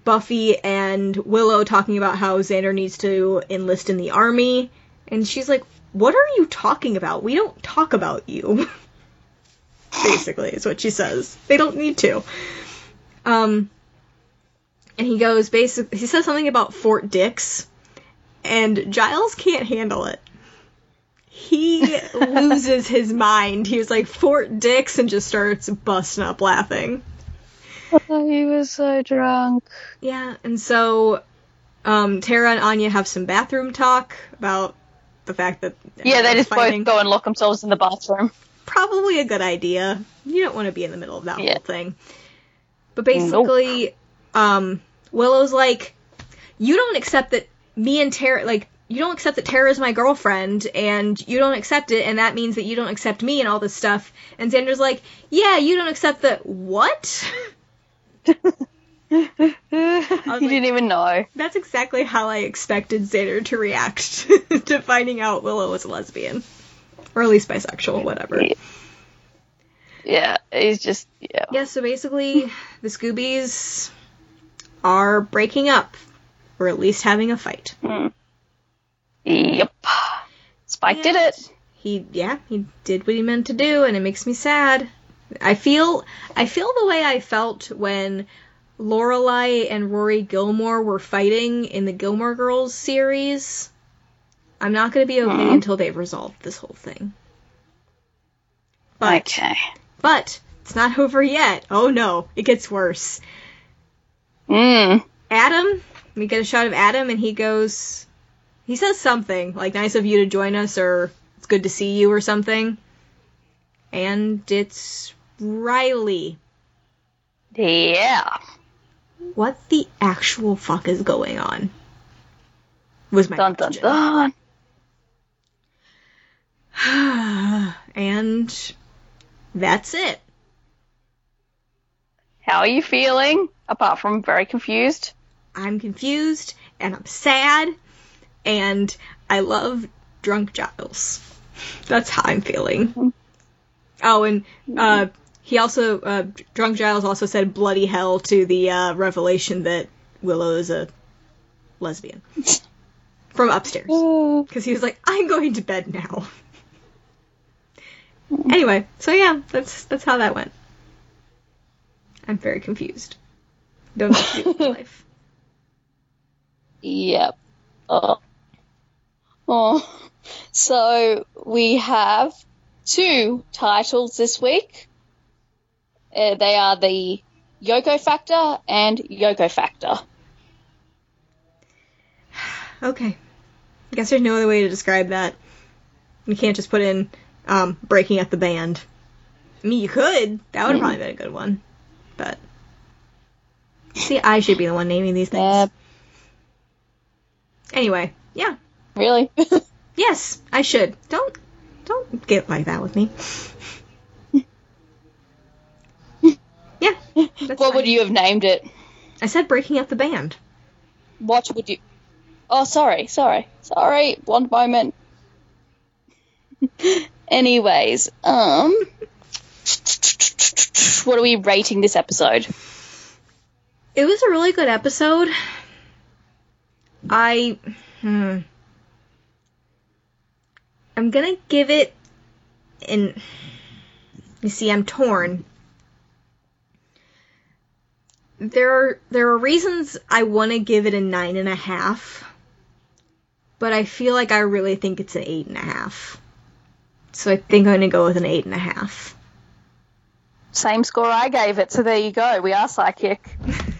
Buffy and Willow talking about how Xander needs to enlist in the army, and she's like, "What are you talking about? We don't talk about you." <laughs> Basically, is what she says. They don't need to. Um, and he goes basically, He says something about Fort Dix, and Giles can't handle it. He loses his mind. He was like Fort Dix and just starts busting up laughing. Oh, he was so drunk. Yeah, and so um, Tara and Anya have some bathroom talk about the fact that Yeah, they just fighting. both go and lock themselves in the bathroom. Probably a good idea. You don't want to be in the middle of that Yeah. whole thing. But basically, um, Willow's like, you don't accept that me and Tara, like, you don't accept that Tara is my girlfriend, and you don't accept it, and that means that you don't accept me and all this stuff. And Xander's like, yeah, you don't accept that. What? <laughs> he like- didn't even know. That's exactly how I expected Xander to react <laughs> to finding out Willow was a lesbian. Or at least bisexual, whatever. Yeah. He's just yeah. Yeah, so basically, the Scoobies are breaking up, or at least having a fight. Hmm. Yep. Spike did it. He, yeah, he did what he meant to do, and it makes me sad. I feel, I feel the way I felt when Lorelai and Rory Gilmore were fighting in the Gilmore Girls series. I'm not going to be okay Hmm. until they've resolved this whole thing. But okay. But it's not over yet. Oh no, it gets worse. Mm. Adam, we get a shot of Adam, and he goes, he says something like "nice of you to join us" or "it's good to see you" or something. And it's Riley. Yeah. What the actual fuck is going on? Was my Dun dun question. dun. <sighs> and that's it. How are you feeling? Apart from very confused. I'm confused and I'm sad and I love drunk Giles. That's how I'm feeling. Oh, and uh, he also uh, drunk Giles also said bloody hell to the uh, revelation that Willow is a lesbian from upstairs because he was like, "I'm going to bed now." anyway, so yeah, that's that's how that went. I'm very confused. Don't know what to do with my <laughs> life. Yep. Oh. Oh. So we have two titles this week. Uh, they are the Yoko Factor and Yoko Factor. <sighs> Okay. I guess there's no other way to describe that. You can't just put in um, breaking up the band. I mean, you could. That would have probably been a good one. But. See, I should be the one naming these things. Yeah, Anyway, yeah. Really? <laughs> Yes, I should. Don't. Don't get like that with me. <laughs> yeah. What would you have named it? I said breaking up the band. What would you? Oh, sorry, sorry, sorry. One moment. <laughs> Anyways, um, what are we rating this episode? It was a really good episode. I hmm. I'm gonna give it an you see, I'm torn. There are there are reasons I want to give it a nine and a half, but I feel like I really think it's an eight and a half. So I think I'm gonna go with an eight and a half. Same score I gave it, so there you go. We are psychic. <laughs>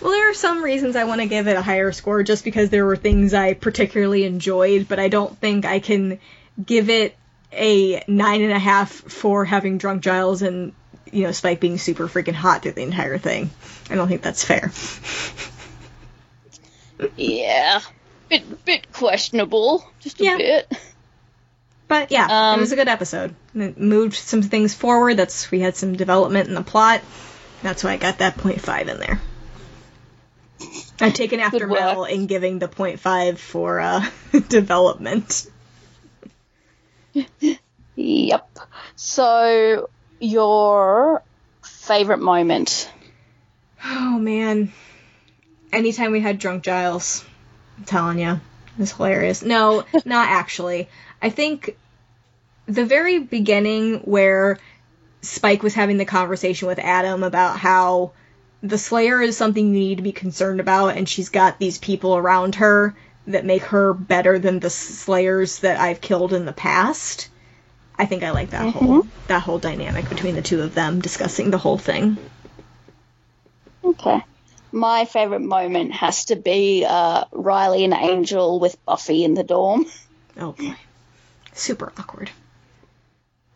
Well, there are some reasons I want to give it a higher score just because there were things I particularly enjoyed, but I don't think I can give it a nine and a half for having drunk Giles and you know Spike being super freaking hot through the entire thing. I don't think that's fair. yeah, bit bit questionable, just a Yeah. bit. But yeah, Um, it was a good episode. It moved some things forward. That's we had some development in the plot. That's why I got that 0.5 in there. I've taken <laughs> after Mel in giving the 0.5 for uh, <laughs> development. Yep. So your favorite moment? Oh man. Anytime we had drunk Giles, I'm telling you, it was hilarious. No, <laughs> not actually. I think the very beginning where Spike was having the conversation with Adam about how the Slayer is something you need to be concerned about, and she's got these people around her that make her better than the Slayers that I've killed in the past. I think I like that whole that whole dynamic between the two of them discussing the whole thing. Okay. My favorite moment has to be uh, Riley and Angel with Buffy in the dorm. Oh boy. Super awkward.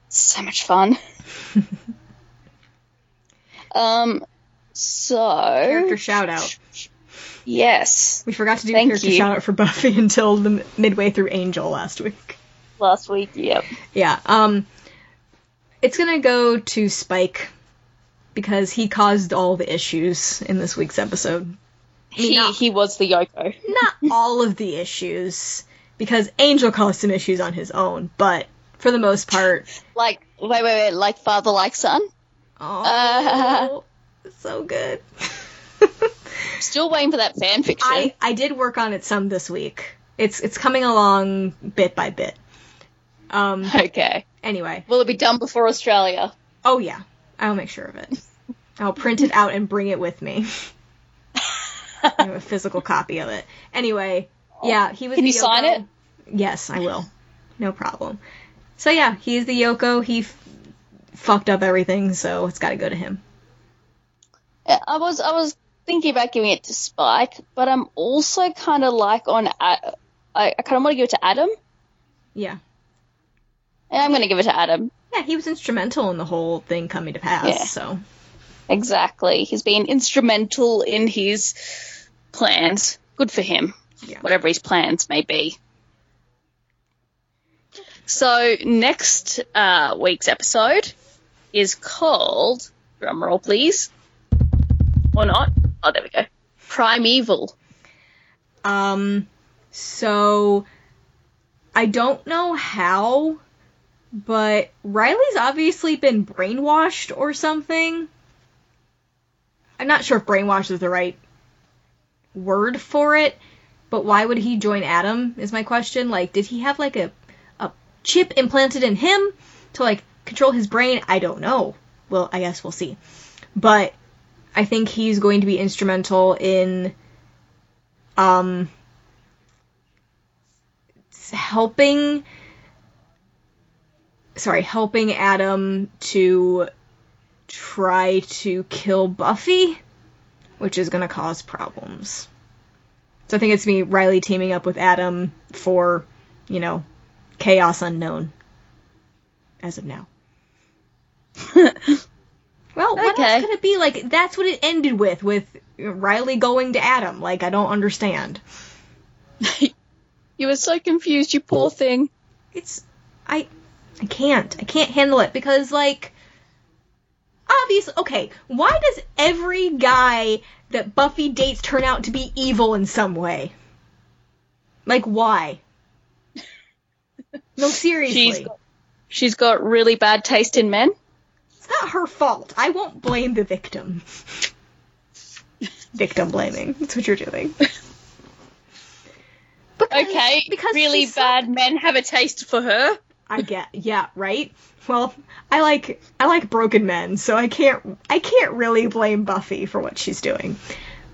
So much fun. <laughs> um. So Character shout out. yes, We forgot to do Thank character you. shout out for Buffy <laughs> until the midway through Angel last week. last week. Yep. Yeah. Um it's going to go to Spike because he caused all the issues in this week's episode. He not- he was the Yoko. Not <laughs> all of the issues because Angel caused some issues on his own, but for the most part, Like wait wait wait like father like son. oh, <laughs> so good. <laughs> Still waiting for that fan fiction. I, I did work on it some this week. It's it's coming along bit by bit. Um <laughs> okay. anyway. Will it be done before Australia? Oh yeah. I'll make sure of it. I'll print it out and bring it with me. <laughs> I have a physical copy of it. Anyway, yeah, he was Can you sign it? Yes, I will. No problem. So yeah, he's the Yoko. He f- fucked up everything, so it's got to go to him. Yeah, I was I was thinking about giving it to Spike, but I'm also kind of like on. I, I kind of want to give it to Adam. Yeah. And I'm going to give it to Adam. Yeah, he was instrumental in the whole thing coming to pass, Yeah. so Exactly. He's been instrumental in his plans. Good for him. Yeah. Whatever his plans may be. So next uh, week's episode is called drumroll please. Or not. Oh there we go. Primeval. Um, so I don't know how, but Riley's obviously been brainwashed or something. I'm not sure if brainwashed is the right word for it, but why would he join Adam is my question. Like, did he have like a a chip implanted in him to like control his brain? I don't know. Well, I guess we'll see. But I think he's going to be instrumental in um helping sorry helping adam to try to kill buffy which is going to cause problems. So i think it's me riley teaming up with adam for you know chaos unknown as of now <laughs> well what Okay. else could it be like that's what it ended with with riley going to adam like i don't understand <laughs> You were so confused, you poor thing. it's I I can't. I can't handle it because like obviously okay, why does every guy that Buffy dates turn out to be evil in some way? Like why? <laughs> No seriously. She's got, she's got really bad taste in men. Not her fault. I won't blame the victim. victim blaming. That's what you're doing. Because, Okay, because really she's so- bad men have a taste for her. I get, yeah, right. Well, I like I like broken men, so I can't I can't really blame Buffy for what she's doing.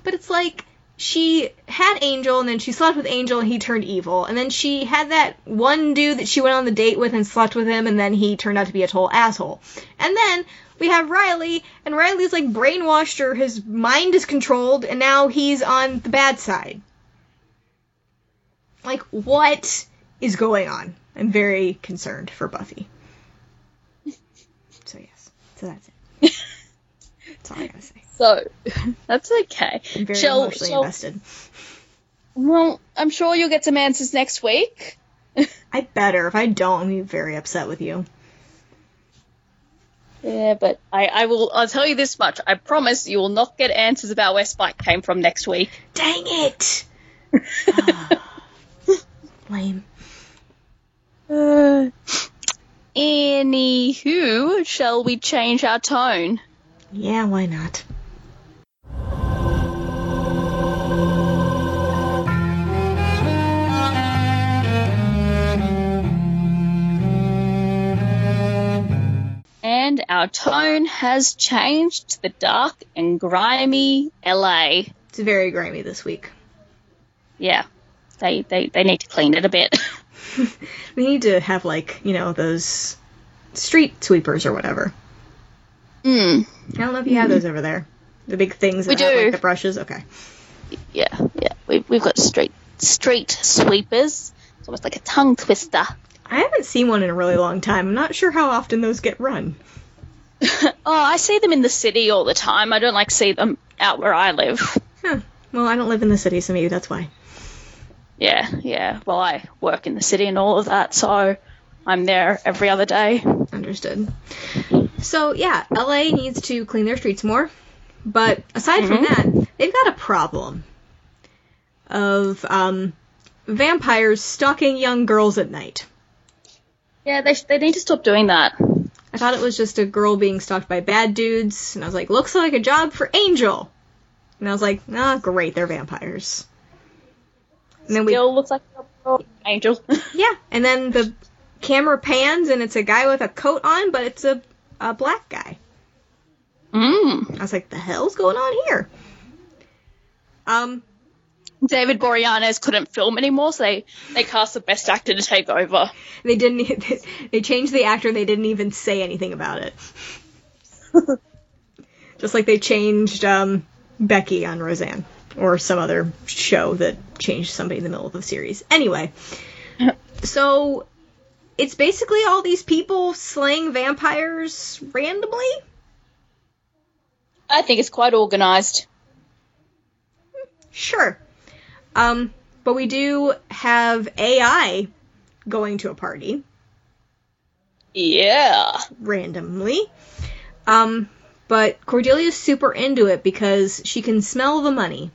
But it's like she had Angel, and then she slept with Angel, and he turned evil, and then she had that one dude that she went on the date with and slept with him, and then he turned out to be a total asshole. And then we have Riley, and Riley's like brainwashed her, his mind is controlled, and now he's on the bad side. Like, what is going on? I'm very concerned for Buffy. <laughs> So yes, so that's it. <laughs> That's all I gotta say. So <laughs> that's okay. I'm very Shall- emotionally shall- invested. Well, I'm sure you'll get some answers next week. <laughs> I better. If I don't, I'm be very upset with you. Yeah, but I, I will. I'll tell you this much. I promise you will not get answers about where Spike came from next week. Dang it! <laughs> Lame. Uh, <sighs> anywho, shall we change our tone? Yeah, why not? And our tone has changed to the dark and grimy LA. It's very grimy this week. Yeah, they they, they need to clean it a bit. <laughs> We need to have like you know those street sweepers or whatever. mm, I don't know if you have those over there. The big things that We have do. like the brushes. Okay. yeah, yeah. We, we've got street street sweepers. It's almost like a tongue twister. I haven't seen one in a really long time. I'm not sure how often those get run. <laughs> Oh, I see them in the city all the time. I don't like see them out where I live. Huh. Well, I don't live in the city, so maybe that's why. Yeah, yeah. Well, I work in the city and all of that, so I'm there every other day. Understood. So yeah, LA needs to clean their streets more. But aside from that, they've got a problem of um, vampires stalking young girls at night. Yeah, they they need to stop doing that. I thought it was just a girl being stalked by bad dudes, and I was like, looks like a job for Angel. And I was like, ah, great, they're vampires. And then we, Still looks like a angel. <laughs> yeah, and then the camera pans, and it's a guy with a coat on, but it's a, a black guy. mm. I was like, the hell's going on here? Um, David Boreanaz couldn't film anymore, so they they cast the best actor to take over. they didn't. <laughs> They changed the actor. They didn't even say anything about it. <laughs> Just like they changed um, Becky on Roseanne or some other show that changed somebody in the middle of the series. Anyway, <laughs> so it's basically all these people slaying vampires randomly. I think it's quite organized. Sure. Um, but we do have AI going to a party. Yeah. randomly. Um, but Cordelia's super into it because she can smell the money.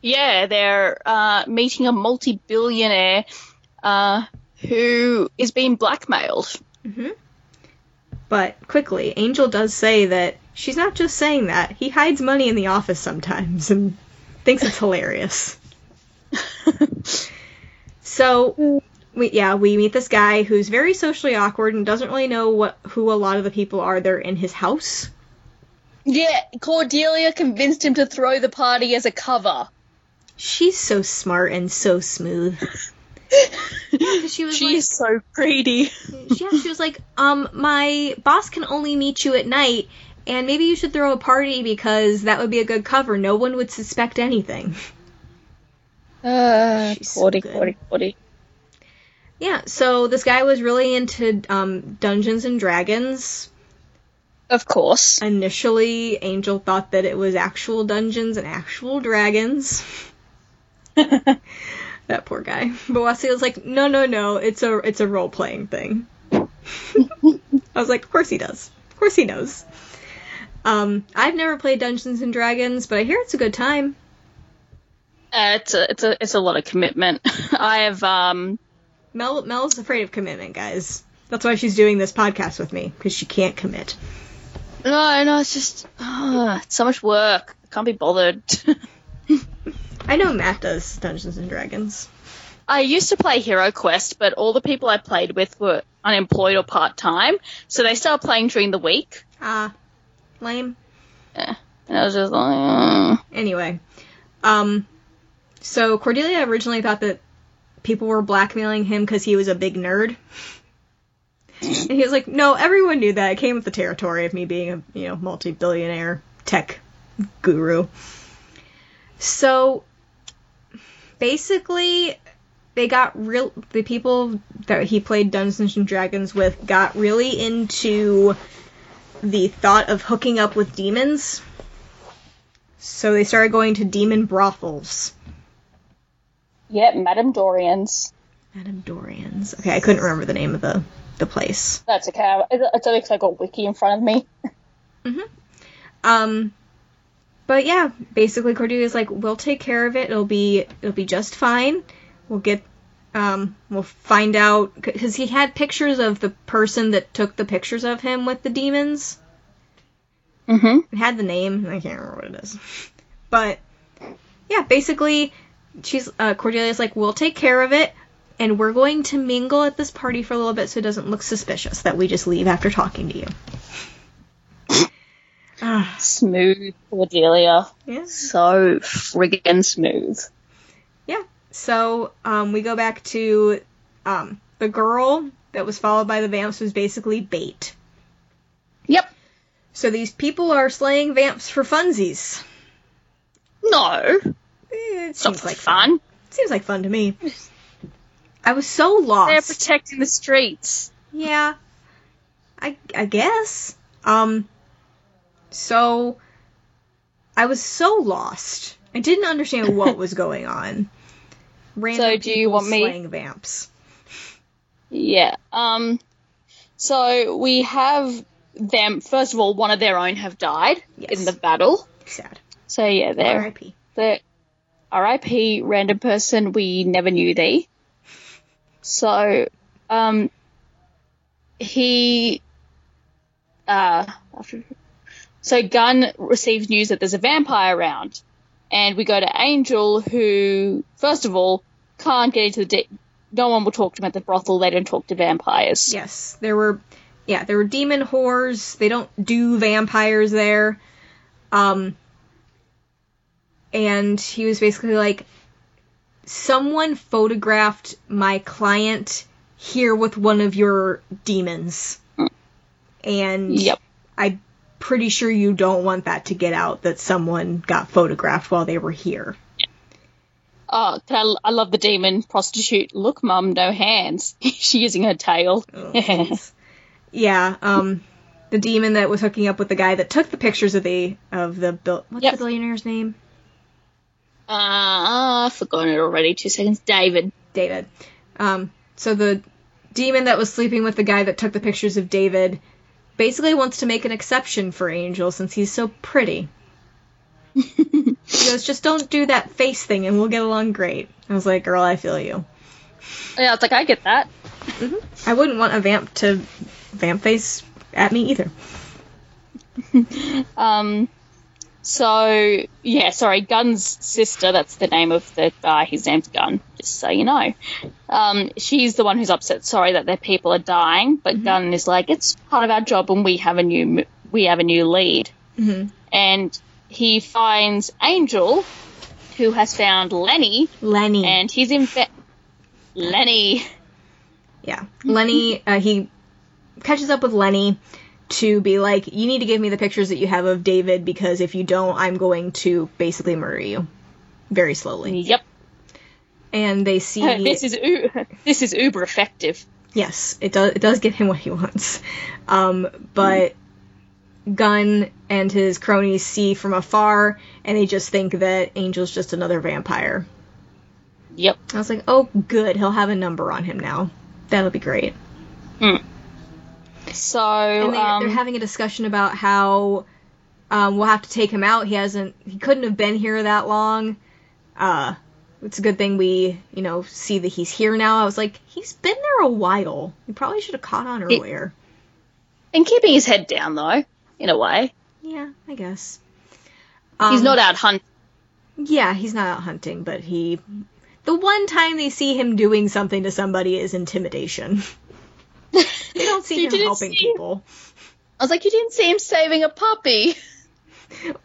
Yeah, they're uh, meeting a multi-billionaire uh, who is being blackmailed. But quickly, Angel does say that she's not just saying that. He hides money in the office sometimes and thinks it's hilarious. <laughs> So, we, yeah, we meet this guy who's very socially awkward and doesn't really know what who a lot of the people are there in his house. Yeah, Cordelia convinced him to throw the party as a cover. She's so smart and so smooth. <laughs> Yeah, she was like, She's so greedy. yeah, she was like, um, my boss can only meet you at night, and maybe you should throw a party because that would be a good cover. No one would suspect anything. <laughs> Uh, She's so Cordy, good. Cordy, Cordy. Yeah, so this guy was really into um, Dungeons and Dragons. Of course. Initially, Angel thought that it was actual dungeons and actual dragons. <laughs> that poor guy. But Wesley was like, "No, no, no! It's a it's a role playing thing." <laughs> I was like, "Of course he does. Of course he knows." Um, I've never played Dungeons and Dragons, but I hear it's a good time. Uh, it's a it's a it's a lot of commitment. <laughs> I have um Mel Mel's afraid of commitment, guys. That's why she's doing this podcast with me because she can't commit. No, no, it's just uh, it's so much work. I can't be bothered. <laughs> I know Matt does Dungeons and Dragons. I used to play Hero Quest, but all the people I played with were unemployed or part time, so they started playing during the week. Ah, lame. Yeah. And I was just like, uh. Anyway, um, so Cordelia originally thought that people were blackmailing him because he was a big nerd. <laughs> And he was like, no, everyone knew that. It came with the territory of me being a, you know, multi-billionaire tech guru. So, basically, they got real, the people that he played Dungeons and Dragons with got really into the thought of hooking up with demons. So they started going to demon brothels. Yep, Madame Dorian's. Madame Dorian's. Okay, I couldn't remember the name of the the place. That's okay. It's only because I got wiki in front of me. <laughs> mm-hmm. Um, but yeah, basically Cordelia's like, we'll take care of it. It'll be it'll be just fine. We'll get um we'll find out because he had pictures of the person that took the pictures of him with the demons. Mm-hmm. It had the name. I can't remember what it is. But yeah, basically, she's uh, Cordelia's like, we'll take care of it, and we're going to mingle at this party for a little bit so it doesn't look suspicious that we just leave after talking to you. Ah, <sighs> Smooth Cordelia. yeah. So friggin' smooth. So um, we go back to um, the girl that was followed by the vamps was basically bait. Yep. So these people are slaying vamps for funsies. No. Eh, It seems like fun. Seems like fun to me. I was so lost. They're protecting the streets. Yeah. I I guess. Um so I was so lost. I didn't understand what <laughs> was going on. Random So do you want me- slaying vamps. Yeah. Um. So we have them. First of all, one of their own have died Yes. in the battle. Sad. So yeah, they're R.I.P. the R.I.P. random person we never knew thee. So, um, he, uh, after, so Gunn receives news that there's a vampire around, and we go to Angel, who first of all can't get into the. De- no one will talk to him at the brothel. They don't talk to vampires. Yes, there were yeah, there were demon whores. They don't do vampires there. Um and he was basically like someone photographed my client here with one of your demons. And Yep. I'm pretty sure you don't want that to get out that someone got photographed while they were here. Oh, I, I love the demon prostitute. Look, mum, no hands. <laughs> She's using her tail. Oh, yeah, um, the demon that was hooking up with the guy that took the pictures of the of the. What's Yep. the billionaire's name? Ah, I've forgotten it already. Two seconds. David. David. Um, so the demon that was sleeping with the guy that took the pictures of David basically wants to make an exception for Angel since he's so pretty. he goes, just don't do that face thing and we'll get along great. I was like, girl, I feel you. Yeah, it's like I get that. I wouldn't want a vamp to vamp face at me either. <laughs> Um, so yeah, sorry, Gunn's sister. That's the name of the guy. His name's Gunn. Just so you know. Um, she's the one who's upset. Sorry that their people are dying, but Gunn is like, it's part of our job, and we have a new we have a new lead. Mhm. And he finds Angel, who has found Lenny, Lenny. and he's in. Fe- Lenny. Yeah. Lenny, uh, he catches up with Lenny to be like, you need to give me the pictures that you have of David because if you don't, I'm going to basically murder you. Very slowly. Yep. And they <laughs> see. this is u- this is uber effective. yes, it does, it does get him what he wants. Um, but Gunn and his cronies see from afar and they just think that Angel's just another vampire. Yep. I was like, oh, good. He'll have a number on him now. That'll be great. So and they, um, they're having a discussion about how um, we'll have to take him out. He hasn't, he couldn't have been here that long. Uh, it's a good thing we, you know, see that he's here now. I was like, he's been there a while. We probably should have caught on earlier. And keeping his head down, though, in a way. Yeah, I guess. He's Um, not out hunting. Yeah, he's not out hunting, but he. The one time they see him doing something to somebody is intimidation. <laughs> <laughs> they don't see him helping see- people. I was like, you didn't see him saving a puppy. <laughs>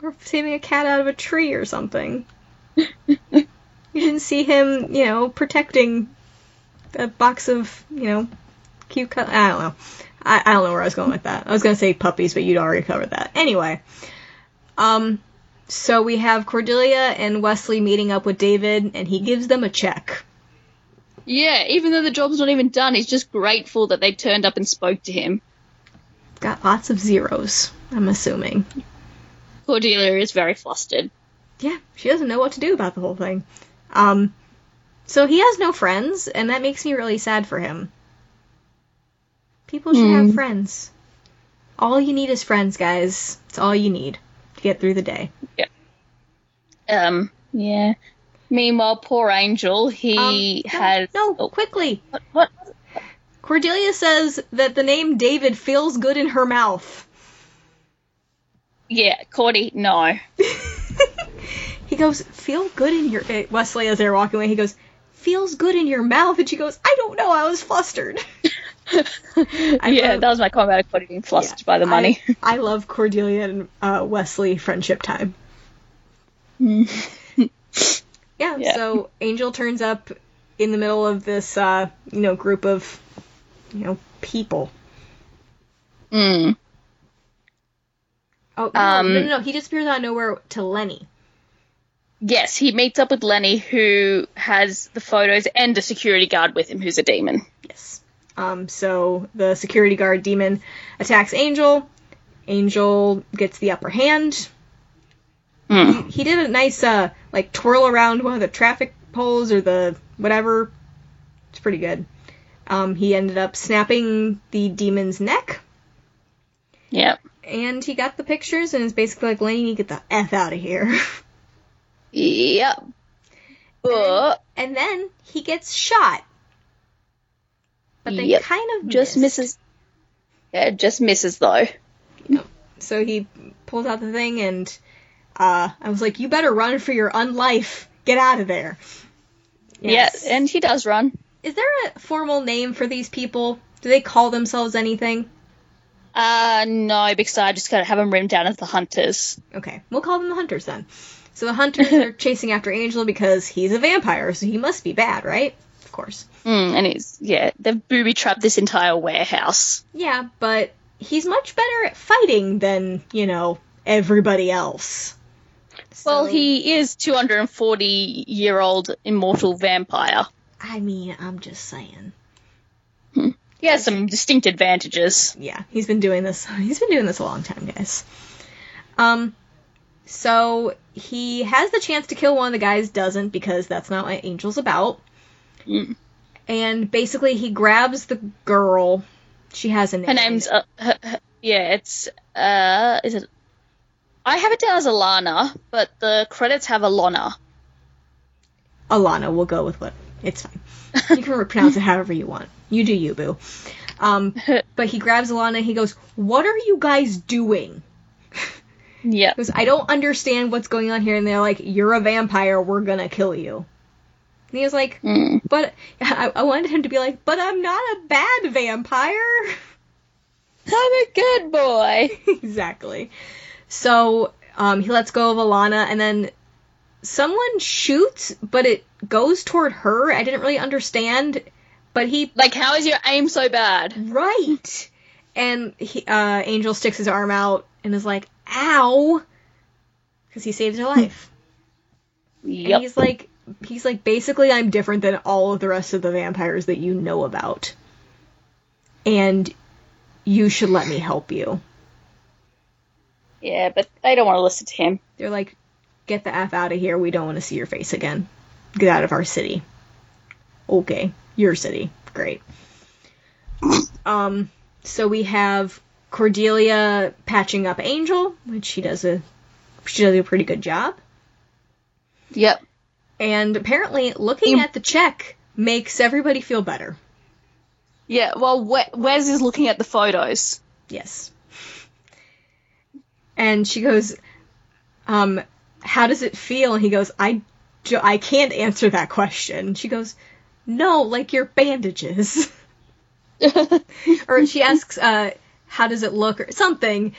Or saving a cat out of a tree or something. <laughs> you didn't see him, you know, protecting a box of, you know, cute. Co- I don't know. I, I don't know where I was going with that. I was gonna say puppies, but you'd already covered that. Anyway, um, so we have Cordelia and Wesley meeting up with David, and he gives them a check. Yeah, even though the job's not even done, he's just grateful that they turned up and spoke to him. Got lots of zeros. I'm assuming. Cordelia is very flustered. Yeah, she doesn't know what to do about the whole thing. Um, so he has no friends, and that makes me really sad for him. People should have Hmm. friends. All you need is friends, guys. It's all you need to get through the day. Yeah. Um, yeah. Meanwhile, poor Angel, he Um, no, has. no, Oh, quickly. what? what? Cordelia says that the name David feels good in her mouth. Yeah, Cordy, no. <laughs> he goes, "Feel good in your." eh, Wesley, as they're walking away, he goes, "Feels good in your mouth," and she goes, "I don't know. I was flustered." <laughs> I yeah, love- that was my comment about Cordy being flustered Yeah, by the money. I, I love Cordelia and uh, Wesley friendship time. <laughs> Yeah, Yeah. so Angel turns up in the middle of this, uh, you know, group of, you know, people. mm. Oh, no, Um, no, no, no, he disappears out of nowhere to Lenny. Yes, he meets up with Lenny, who has the photos and a security guard with him, who's a demon. Yes. Um, so the security guard demon attacks Angel. Angel gets the upper hand. Mm. He did a nice, uh, like, twirl around one of the traffic poles or the whatever. It's pretty good. Um, he ended up snapping the demon's neck. Yep. and he got the pictures and it's basically like Lenny, you get the f out of here. <laughs> Yep. But and then he gets shot, but they Yep. kind of just missed. misses. Yeah, just misses though. So he pulls out the thing and uh, I was like, you better run for your unlife. Get out of there. Yes. Yeah, and he does run. is there a formal name for these people? Do they call themselves anything? Uh, no, because I just gotta have them written down as the hunters. Okay, we'll call them the hunters then. So the hunters are <laughs> chasing after Angel because he's a vampire, so he must be bad, right? Of course. Mm, and he's yeah, they've booby trapped this entire warehouse. Yeah, but he's much better at fighting than, you know, everybody else. Well, So, he is 240 year old immortal vampire. I mean, I'm just saying. He has some distinct advantages. Yeah, he's been doing this. He's been doing this a long time, guys. Um, so he has the chance to kill one of the guys, doesn't because that's not what Angel's about. Mm. And basically, he grabs the girl. She has a name. Her name's uh, her, her- yeah, it's uh, is it? I have it down as Alana, but the credits have Alana. Alana. We'll go with what. It's fine. You can pronounce it however you want. You do you, boo. Um, <laughs> but he grabs Alana. He goes, "What are you guys doing?" Yeah, goes, "I don't understand what's going on here." And they're like, "You're a vampire. We're gonna kill you." And he was like, mm. "But I, I wanted him to be like, but I'm not a bad vampire." I'm a good boy. <laughs> exactly. So um, he lets go of Alana, and then someone shoots, but it goes toward her. I didn't really understand, but he Like, how is your aim so bad? right, and he, uh, Angel sticks his arm out and is like, "Ow," because he saved her life. And Yep. he's like, he's like, basically, I'm different than all of the rest of the vampires that you know about, and you should let me help you. Yeah, but they don't want to listen to him. They're like, get the F out of here. We don't want to see your face again. Get out of our city. Okay, your city. Great. <laughs> Um, so we have Cordelia patching up Angel, which she does a she does a pretty good job. Yep. And apparently, looking at the check makes everybody feel better. Yeah, well, We- Wes is looking at the photos. Yes. And she goes, um, how does it feel? And he goes, I, I can't answer that question. She goes, no, like your bandages. <laughs> or she asks, uh, how does it look or something,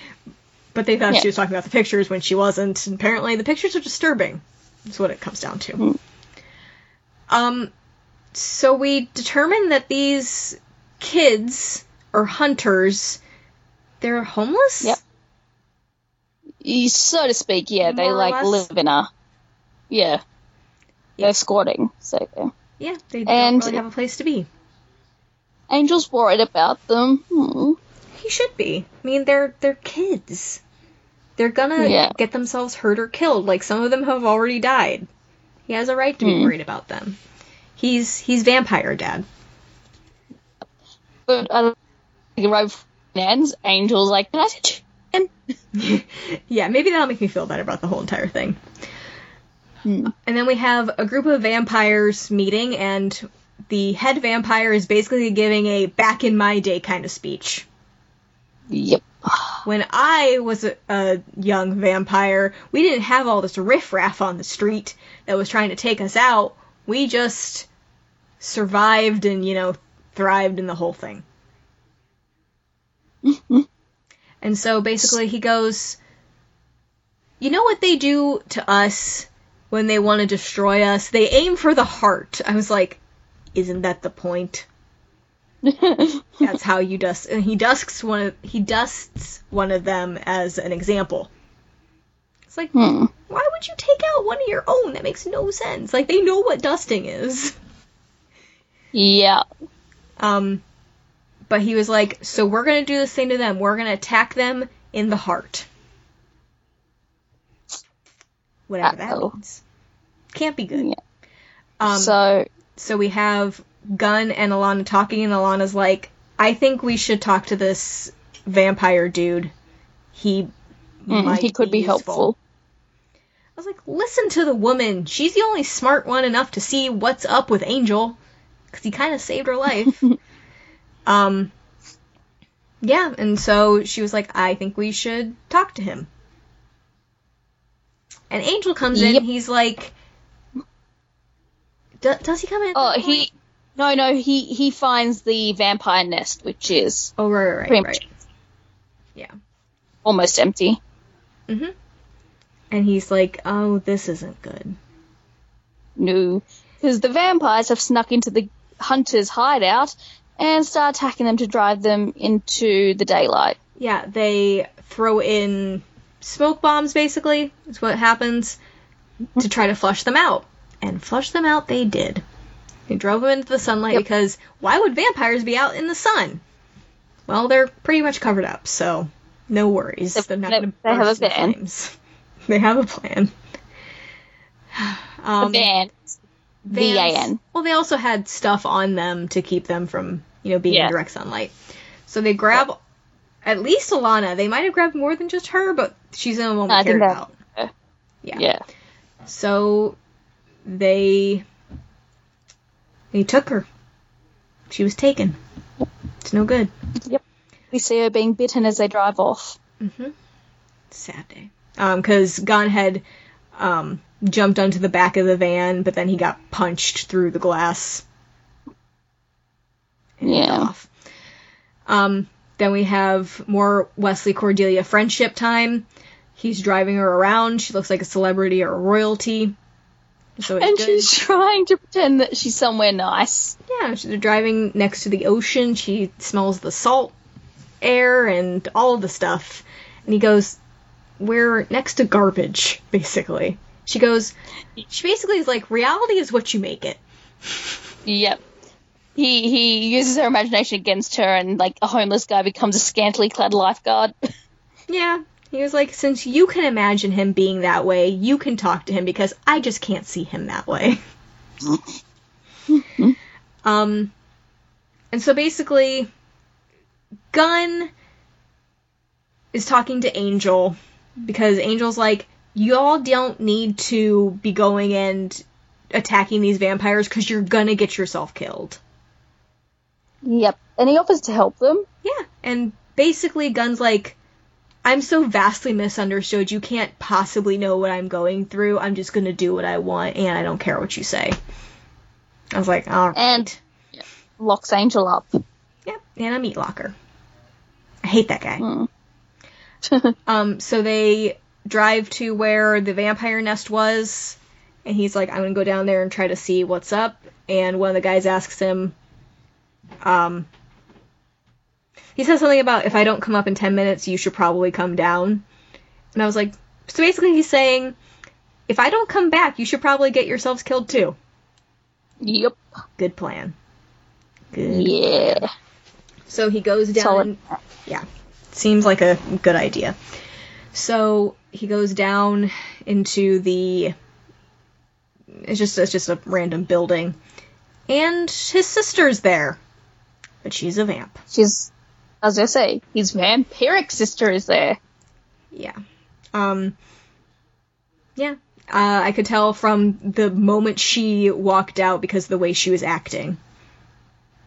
but they thought Yeah. she was talking about the pictures when she wasn't. And apparently the pictures are disturbing. That's what it comes down to. Mm. Um, so we determined that these kids are hunters, they're homeless. Yep. So to speak, yeah, they More or like live in a. Yeah. They're squatting, so yeah. Yeah, they And- don't really have a place to be. Angel's worried about them. Hmm. He should be. I mean, they're they're kids. They're gonna Yeah. get themselves hurt or killed. Like some of them have already died. He has a right to be Hmm. worried about them. He's he's vampire dad. But think right ends, Angel's like, can I? <laughs> yeah, maybe that'll make me feel better about the whole entire thing. Hmm. And then we have a group of vampires meeting, and the head vampire is basically giving a back in my day kind of speech. Yep. When I was a, a young vampire, we didn't have all this riffraff on the street that was trying to take us out. We just survived and, you know, thrived in the whole thing. <laughs> and so basically he goes, You know what they do to us when they want to destroy us? They aim for the heart. I was like, Isn't that the point? <laughs> That's how you dust. And he dusts one. Of, he dusts one of them as an example. It's like, Hmm. why would you take out one of your own? That makes no sense. Like they know what dusting is. Yeah. Um, but he was like, so we're gonna do the same to them. We're gonna attack them in the heart. Whatever Uh-oh. that means. Can't be good. Yeah. Um, so, so, we have Gunn and Alana talking, and Alana's like, I think we should talk to this vampire dude. He mm, might he could be useful." helpful. I was like, listen to the woman. She's the only smart one enough to see what's up with Angel, because he kind of saved her life. <laughs> um, yeah, and so she was like, I think we should talk to him. And Angel comes in. He's like, Do- does he come in? Oh, he. No, no, he he finds the vampire nest, which is Oh, right, right, right. right. Yeah. almost empty. Mm-hmm. And he's like, oh, this isn't good. No, because the vampires have snuck into the hunter's hideout and start attacking them to drive them into the daylight. Yeah, they throw in smoke bombs, basically, is what happens, to try to flush them out. And flush them out they did. They drove them into the sunlight Yep. because why would vampires be out in the sun? Well, they're pretty much covered up, so no worries. They- They're not going to they have a burst in flames. <laughs> They have a plan. Um, Van. V A vans- Well, they also had stuff on them to keep them from, you know, being Yeah. in direct sunlight. So they grab at least Alana. They might have grabbed more than just her, but she's the only one we I cared about. Yeah. Yeah. So they they took her. She was taken. It's no good. Yep. We see her being bitten as they drive off. Mm-hmm. Sad day. Um, because Gunn had um jumped onto the back of the van, but then he got punched through the glass. Yeah. Off. Um. Then we have more Wesley Cordelia friendship time. He's driving her around. She looks like a celebrity or a royalty. So it's and good. she's trying to pretend that she's somewhere nice. Yeah, she's driving next to the ocean. She smells the salt air and all of the stuff. And he goes, We're next to garbage, <laughs> basically. She goes, She basically is like, Reality is what you make it. <laughs> Yep. He he uses her imagination against her, and like a homeless guy becomes a scantily clad lifeguard. Yeah. He was like, Since you can imagine him being that way, you can talk to him because I just can't see him that way. <laughs> um, and so basically, Gunn is talking to Angel because Angel's like, y'all don't need to be going and attacking these vampires because you're gonna get yourself killed. Yep. And he offers to help them. Yeah, and basically, Gunn's like, I'm so vastly misunderstood. You can't possibly know what I'm going through. I'm just gonna do what I want, and I don't care what you say. I was like, oh, And locks Angel up. yeah, and a meat locker. I hate that guy. Mm. <laughs> Um, so they drive to where the vampire nest was, and he's like, I'm gonna go down there and try to see what's up. And one of the guys asks him, um, he says something about if I don't come up in 10 minutes, you should probably come down. And I was like, so basically he's saying, if I don't come back, you should probably get yourselves killed too. Yep. Good plan. Good. Yeah. So he goes down. Solid. and- yeah, seems like a good idea. So he goes down into the. It's just it's just a random building, and his sister's there, but she's a vamp. She's, as I say, his vampiric sister is there. Yeah. Um. Yeah. Uh, I could tell from the moment she walked out because of the way she was acting.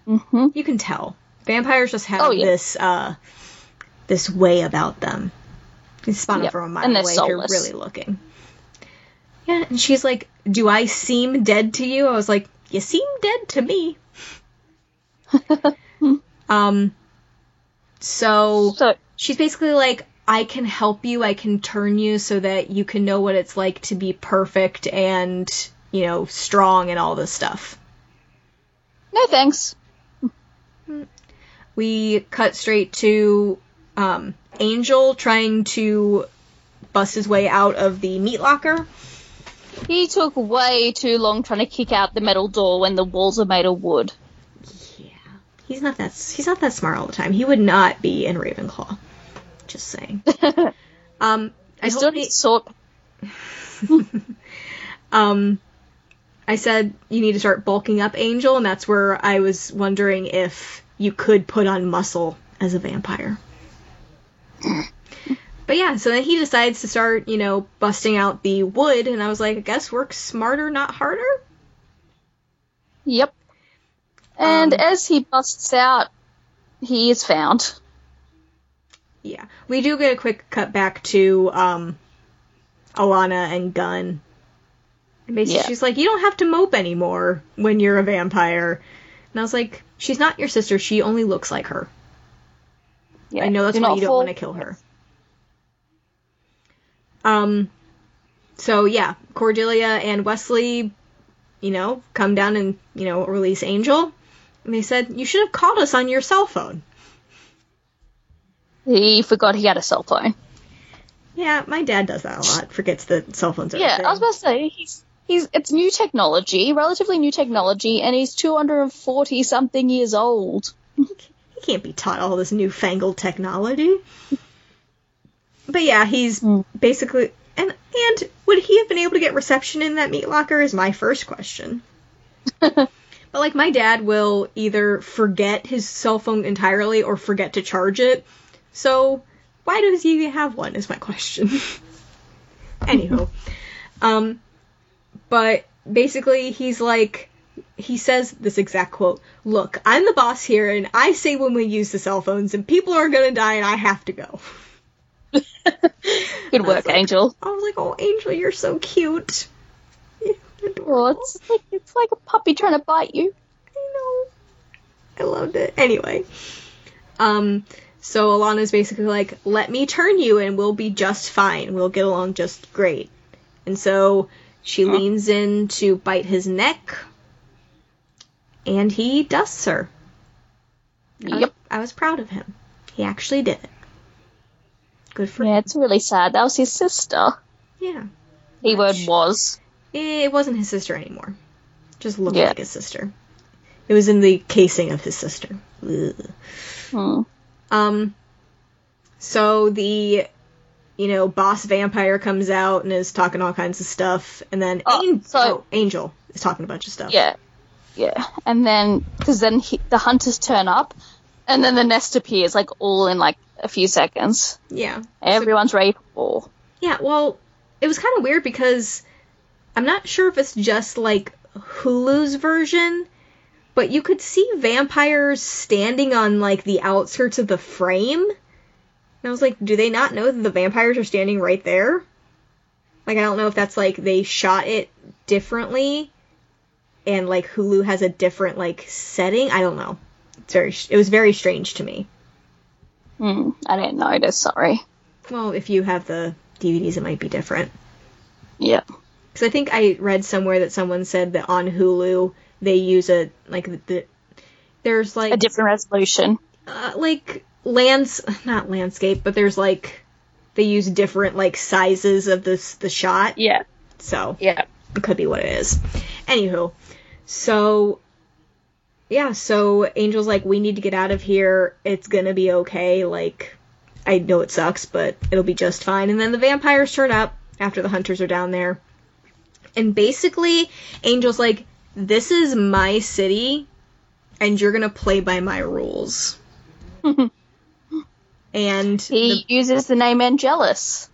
Mm-hmm. You can tell. Vampires just have Oh, yeah. this uh this way about them. It's spot Yep, from a mile and away if you're really looking. Yeah, and she's like, Do I seem dead to you? I was like, You seem dead to me. <laughs> um so So, she's basically like, I can help you, I can turn you so that you can know what it's like to be perfect and, you know, strong and all this stuff. no thanks. we cut straight to um, Angel trying to bust his way out of the meat locker. He took way too long trying to kick out the metal door when the walls are made of wood. He's not that he's not that smart all the time. He would not be in Ravenclaw. Just saying. <laughs> um, I He's hope doing he- his sort. <laughs> um, I said you need to start bulking up Angel, and that's where I was wondering if you could put on muscle as a vampire. <laughs> but yeah, so then he decides to start, you know, busting out the wood, and I was like, I guess work smarter, not harder. Yep. And Um, as he busts out, he is found. Yeah, we do get a quick cut back to um, Alana and Gunn. And basically, Yeah. she's like, "You don't have to mope anymore when you're a vampire." And I was like, "She's not your sister. She only looks like her. Yeah. I know that's Do why you don't want to kill her." Um. So yeah, Cordelia and Wesley, you know, come down and you know release Angel. And they said, "You should have called us on your cell phone." He forgot he had a cell phone. Yeah, my dad does that a lot. Forgets that cell phones are. Yeah. I was about to say he's he's it's new technology, relatively new technology, and he's two hundred and forty something years old. he can't be taught all this newfangled technology. But yeah, he's Hmm. basically and and would he have been able to get reception in that meat locker is my first question. <laughs> but like my dad will either forget his cell phone entirely or forget to charge it. So why does he have one is my question. <laughs> Anywho. Um but basically he's like he says this exact quote look i'm the boss here and i say when we use the cell phones and people are gonna die and i have to go <laughs> Good work, like- Angel. i was like oh angel you're so cute adorable. It's like it's like a puppy trying to bite you. i know i loved it anyway um so alana's basically like let me turn you and we'll be just fine we'll get along just great and so she Huh. leans in to bite his neck and he dusts her I was- Yep. I was proud of him. He actually did it. Good for Yeah, him. it's really sad. That was his sister. Yeah. He word was. It wasn't his sister anymore. Just looked Yeah. like his sister. It was in the casing of his sister. Hmm. Um. So the, you know, boss vampire comes out and is talking all kinds of stuff, and then Oh, An- so- oh, Angel is talking a bunch of stuff. Yeah. Yeah. And then, because then he, the hunters turn up, and then the nest appears, like, all in, like, a few seconds. Yeah. So- Everyone's ready for war. Yeah, well, it was kind of weird because I'm not sure if it's just like Hulu's version, but you could see vampires standing on like the outskirts of the frame. And I was like, do they not know that the vampires are standing right there? Like, I don't know if that's like they shot it differently and like Hulu has a different like setting. I don't know. It's very, it was very strange to me. Hmm, I didn't notice, sorry. Well, if you have the DVDs, it might be different. Yep. Because I think I read somewhere that someone said that on Hulu they use a like the there's like A different resolution. uh, like lands not landscape, but there's like they use different like sizes of this the shot. Yeah. So Yeah. it could be what it is. Anywho, so yeah, so Angel's like, we need to get out of here. It's gonna be okay. Like, I know it sucks, but it'll be just fine. And then the vampires turn up after the hunters are down there. And basically, Angel's like, this is my city, and you're gonna play by my rules. <laughs> and He uses the name Angelus.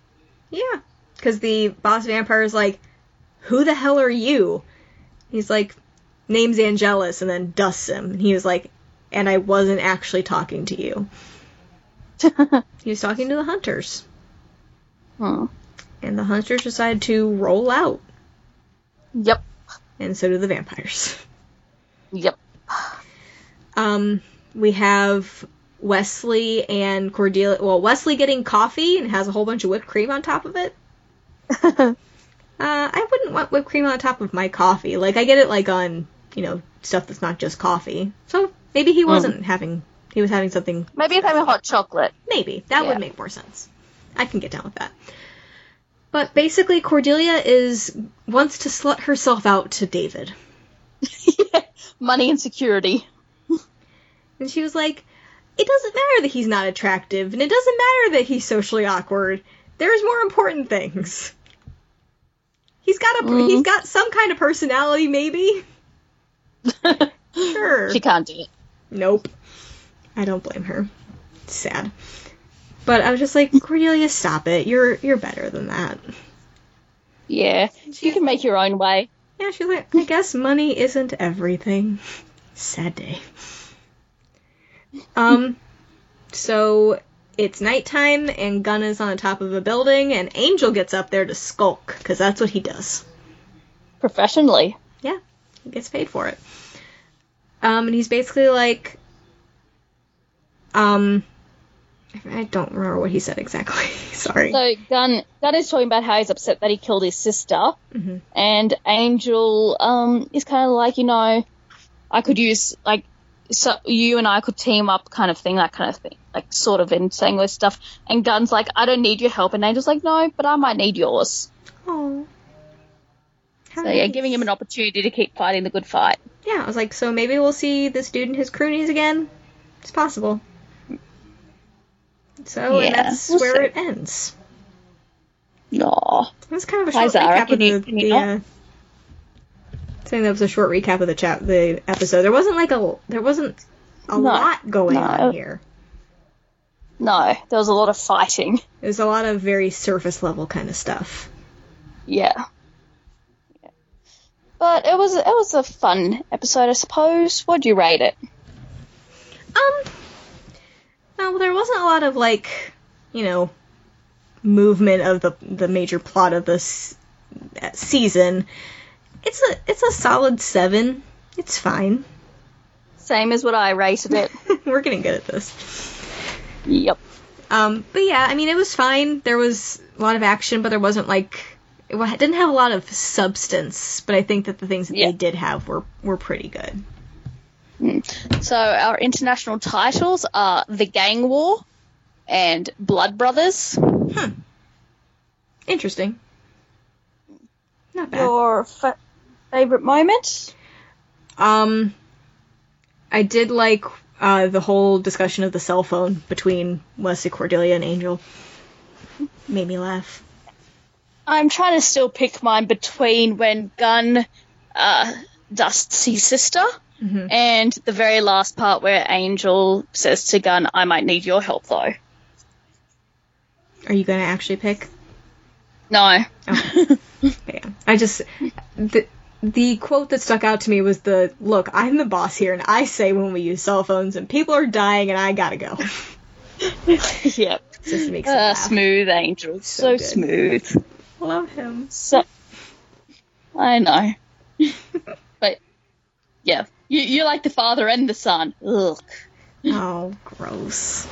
Yeah, because the boss vampire is like, "Who the hell are you?" He's like, "Name's Angelus," and then dusts him. And he was like, "And I wasn't actually talking to you. <laughs> He was talking to the hunters." Hmm. And the hunters decided to roll out, Yep. and so do the vampires. Yep. Um, we have Wesley and Cordelia. Well, Wesley getting coffee and has a whole bunch of whipped cream on top of it. <laughs> Uh, I wouldn't want whipped cream on top of my coffee. Like I get it like on you know stuff that's not just coffee. So maybe he wasn't having he was having something. Maybe it's having hot chocolate. Maybe that Yeah. would make more sense. I can get down with that. But basically, Cordelia is wants to slut herself out to David, <laughs> Money and security. and she was like, "It doesn't matter that he's not attractive, and it doesn't matter that he's socially awkward. There's more important things." He's got a Mhm. he's got some kind of personality, maybe. <laughs> Sure. She can't do it. Nope. I don't blame her. It's sad. But I was just like, Cordelia, stop it. You're you're better than that. Yeah. You can make your own way. Yeah, she's like, I guess money isn't everything. Sad day. Um, so it's nighttime and Gunn is on top of a building and Angel gets up there to skulk because that's what he does. Professionally. Yeah, he gets paid for it. Um, and he's basically like, um, I don't remember what he said exactly. <laughs> Sorry. So Gunn Gunn is talking about how he's upset that he killed his sister, Mhm. and Angel um is kind of like you know, I could use like so you and I could team up, kind of thing, that kind of thing, like sort of in saying this stuff. And Gunn's like, I don't need your help, and Angel's like, no, but I might need yours. Oh. So yeah, giving him an opportunity to keep fighting the good fight. Yeah, I was like, so maybe we'll see this dude and his croonies again. It's possible. So and Yeah, that's we'll where see. it ends. Aw. That's kind of a short that? recap of the, you- can you the uh, saying that was a short recap of the chat the episode. There wasn't like a there wasn't a No, lot going no. on here. No, there was a lot of fighting. It was a lot of very surface level kind of stuff. Yeah. Yeah. But it was it was a fun episode, I suppose. What'd you rate it? Um, well, there wasn't a lot of like, you know, movement of the the major plot of this season. It's a it's a solid seven. It's fine. Same as what I rated it. <laughs> We're getting good at this. yep. Um, but yeah, I mean, it was fine. There was a lot of action, but there wasn't like it didn't have a lot of substance. But I think that the things that Yeah. they did have were were pretty good. So our international titles are The Gang War and Blood Brothers. Interesting. Not bad. Your fa- favorite moment? Um, I did like uh, the whole discussion of the cell phone between Wesley Cordelia and Angel. Made me laugh. I'm trying to still pick mine between when Gunn uh, dusts his sister Mhm. and the very last part where Angel says to Gunn, I might need your help though. Are you gonna actually pick? No. <laughs> Yeah, I just the the quote that stuck out to me was the look. I'm the boss here, and I say when we use cell phones, and people are dying, and I gotta go. <laughs> yep. just makes Uh, smooth angel. So So, smooth. Love him. So, I know. <laughs> but, yeah. You, you're like the father and the son. Ugh. <laughs> Oh, gross.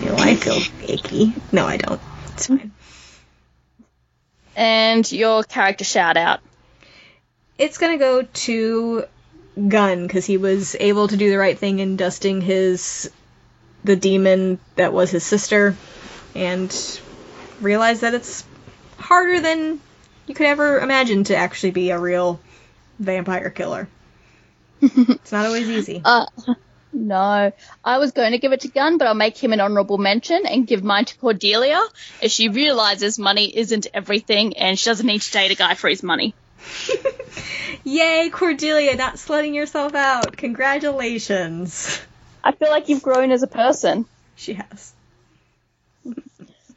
You know, I feel icky. No, I don't. It's fine. And your character shout out. It's gonna go to Gunn because he was able to do the right thing in dusting his the demon that was his sister, and realize that it's harder than you could ever imagine to actually be a real vampire killer. <laughs> it's not always easy. Uh, no. I was going to give it to Gunn, but I'll make him an honourable mention and give mine to Cordelia, as she realises money isn't everything and she doesn't need to date a guy for his money. <laughs> Yay, Cordelia, not slutting yourself out. Congratulations. I feel like you've grown as a person. She has.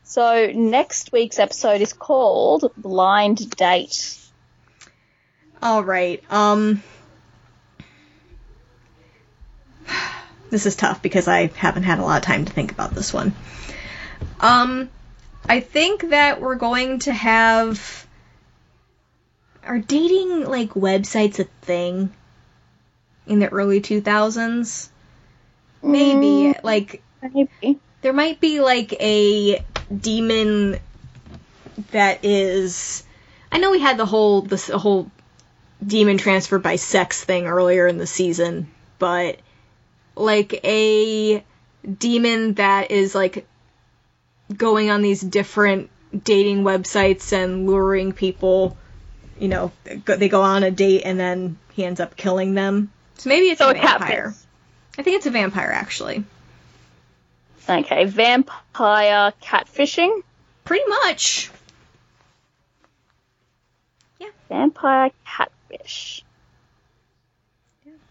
So next week's episode is called Blind Date. All right. Um This is tough because I haven't had a lot of time to think about this one. Um I think that we're going to have are dating like websites a thing in the early 2000s? Maybe like Maybe. there might be like a demon that is I know we had the whole this the whole demon transfer by sex thing earlier in the season, but like a demon that is like going on these different dating websites and luring people, you know, they go on a date and then he ends up killing them. So maybe it's So a vampire. I think it's a vampire actually. Okay, vampire catfishing. Pretty much. Yeah. Vampire catfish.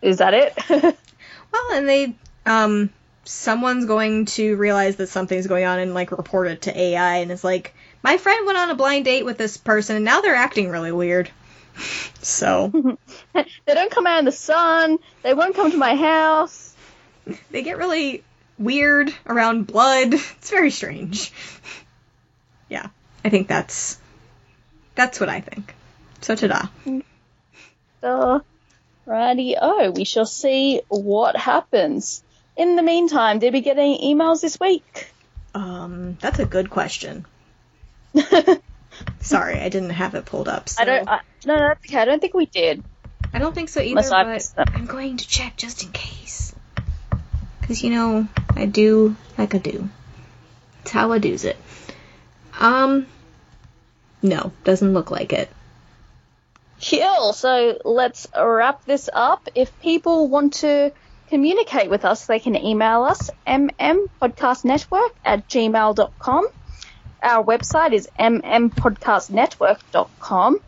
Is that it? <laughs> Well, and they, um, someone's going to realize that something's going on and like report it to AI, and it's like, my friend went on a blind date with this person, and now they're acting really weird. <laughs> so <laughs> they don't come out in the sun. They won't come to my house. they get really weird around blood. <laughs> It's very strange. Yeah, I think that's that's what I think. So ta-da. Uh, righty oh, we shall see what happens. In the meantime, did we get any emails this week? Um, that's a good question. <laughs> Sorry, I didn't have it pulled up. So I don't. I, no, no, that's okay. I don't think we did. I don't think so either, Unless I but missed them. I'm going to check just in case. Because, you know, I do like I do. It's how I do's it. Um, no, doesn't look like it. Cool. So let's wrap this up. If people want to communicate with us, they can email us mmpodcastnetwork at gmail.com. Our website is mmpodcastnetwork.com.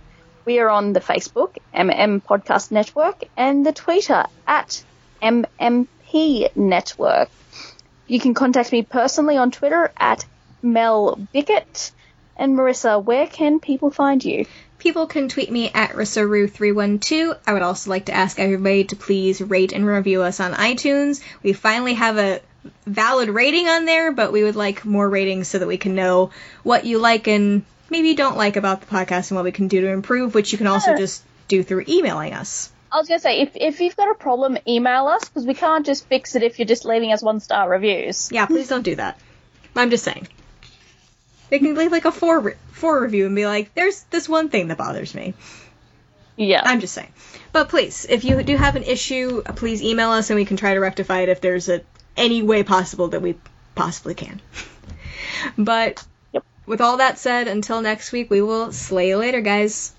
We are on the Facebook, MM Podcast Network, and the Twitter at MMP Network. You can contact me personally on Twitter at Mel Bickett. And Marissa, where can people find you? People can tweet me at Rissaru312. I would also like to ask everybody to please rate and review us on iTunes. We finally have a valid rating on there, but we would like more ratings so that we can know what you like and maybe don't like about the podcast and what we can do to improve, which you can also just do through emailing us. I was gonna say if if you've got a problem, email us because we can't just fix it if you're just leaving us one star reviews. Yeah, please don't do that. I'm just saying. They can leave like a four re- four review and be like, "There's this one thing that bothers me." Yeah. I'm just saying. But please, if you do have an issue, please email us and we can try to rectify it if there's a any way possible that we possibly can. <laughs> but Yep. with all that said, until next week, we will slay you later, guys.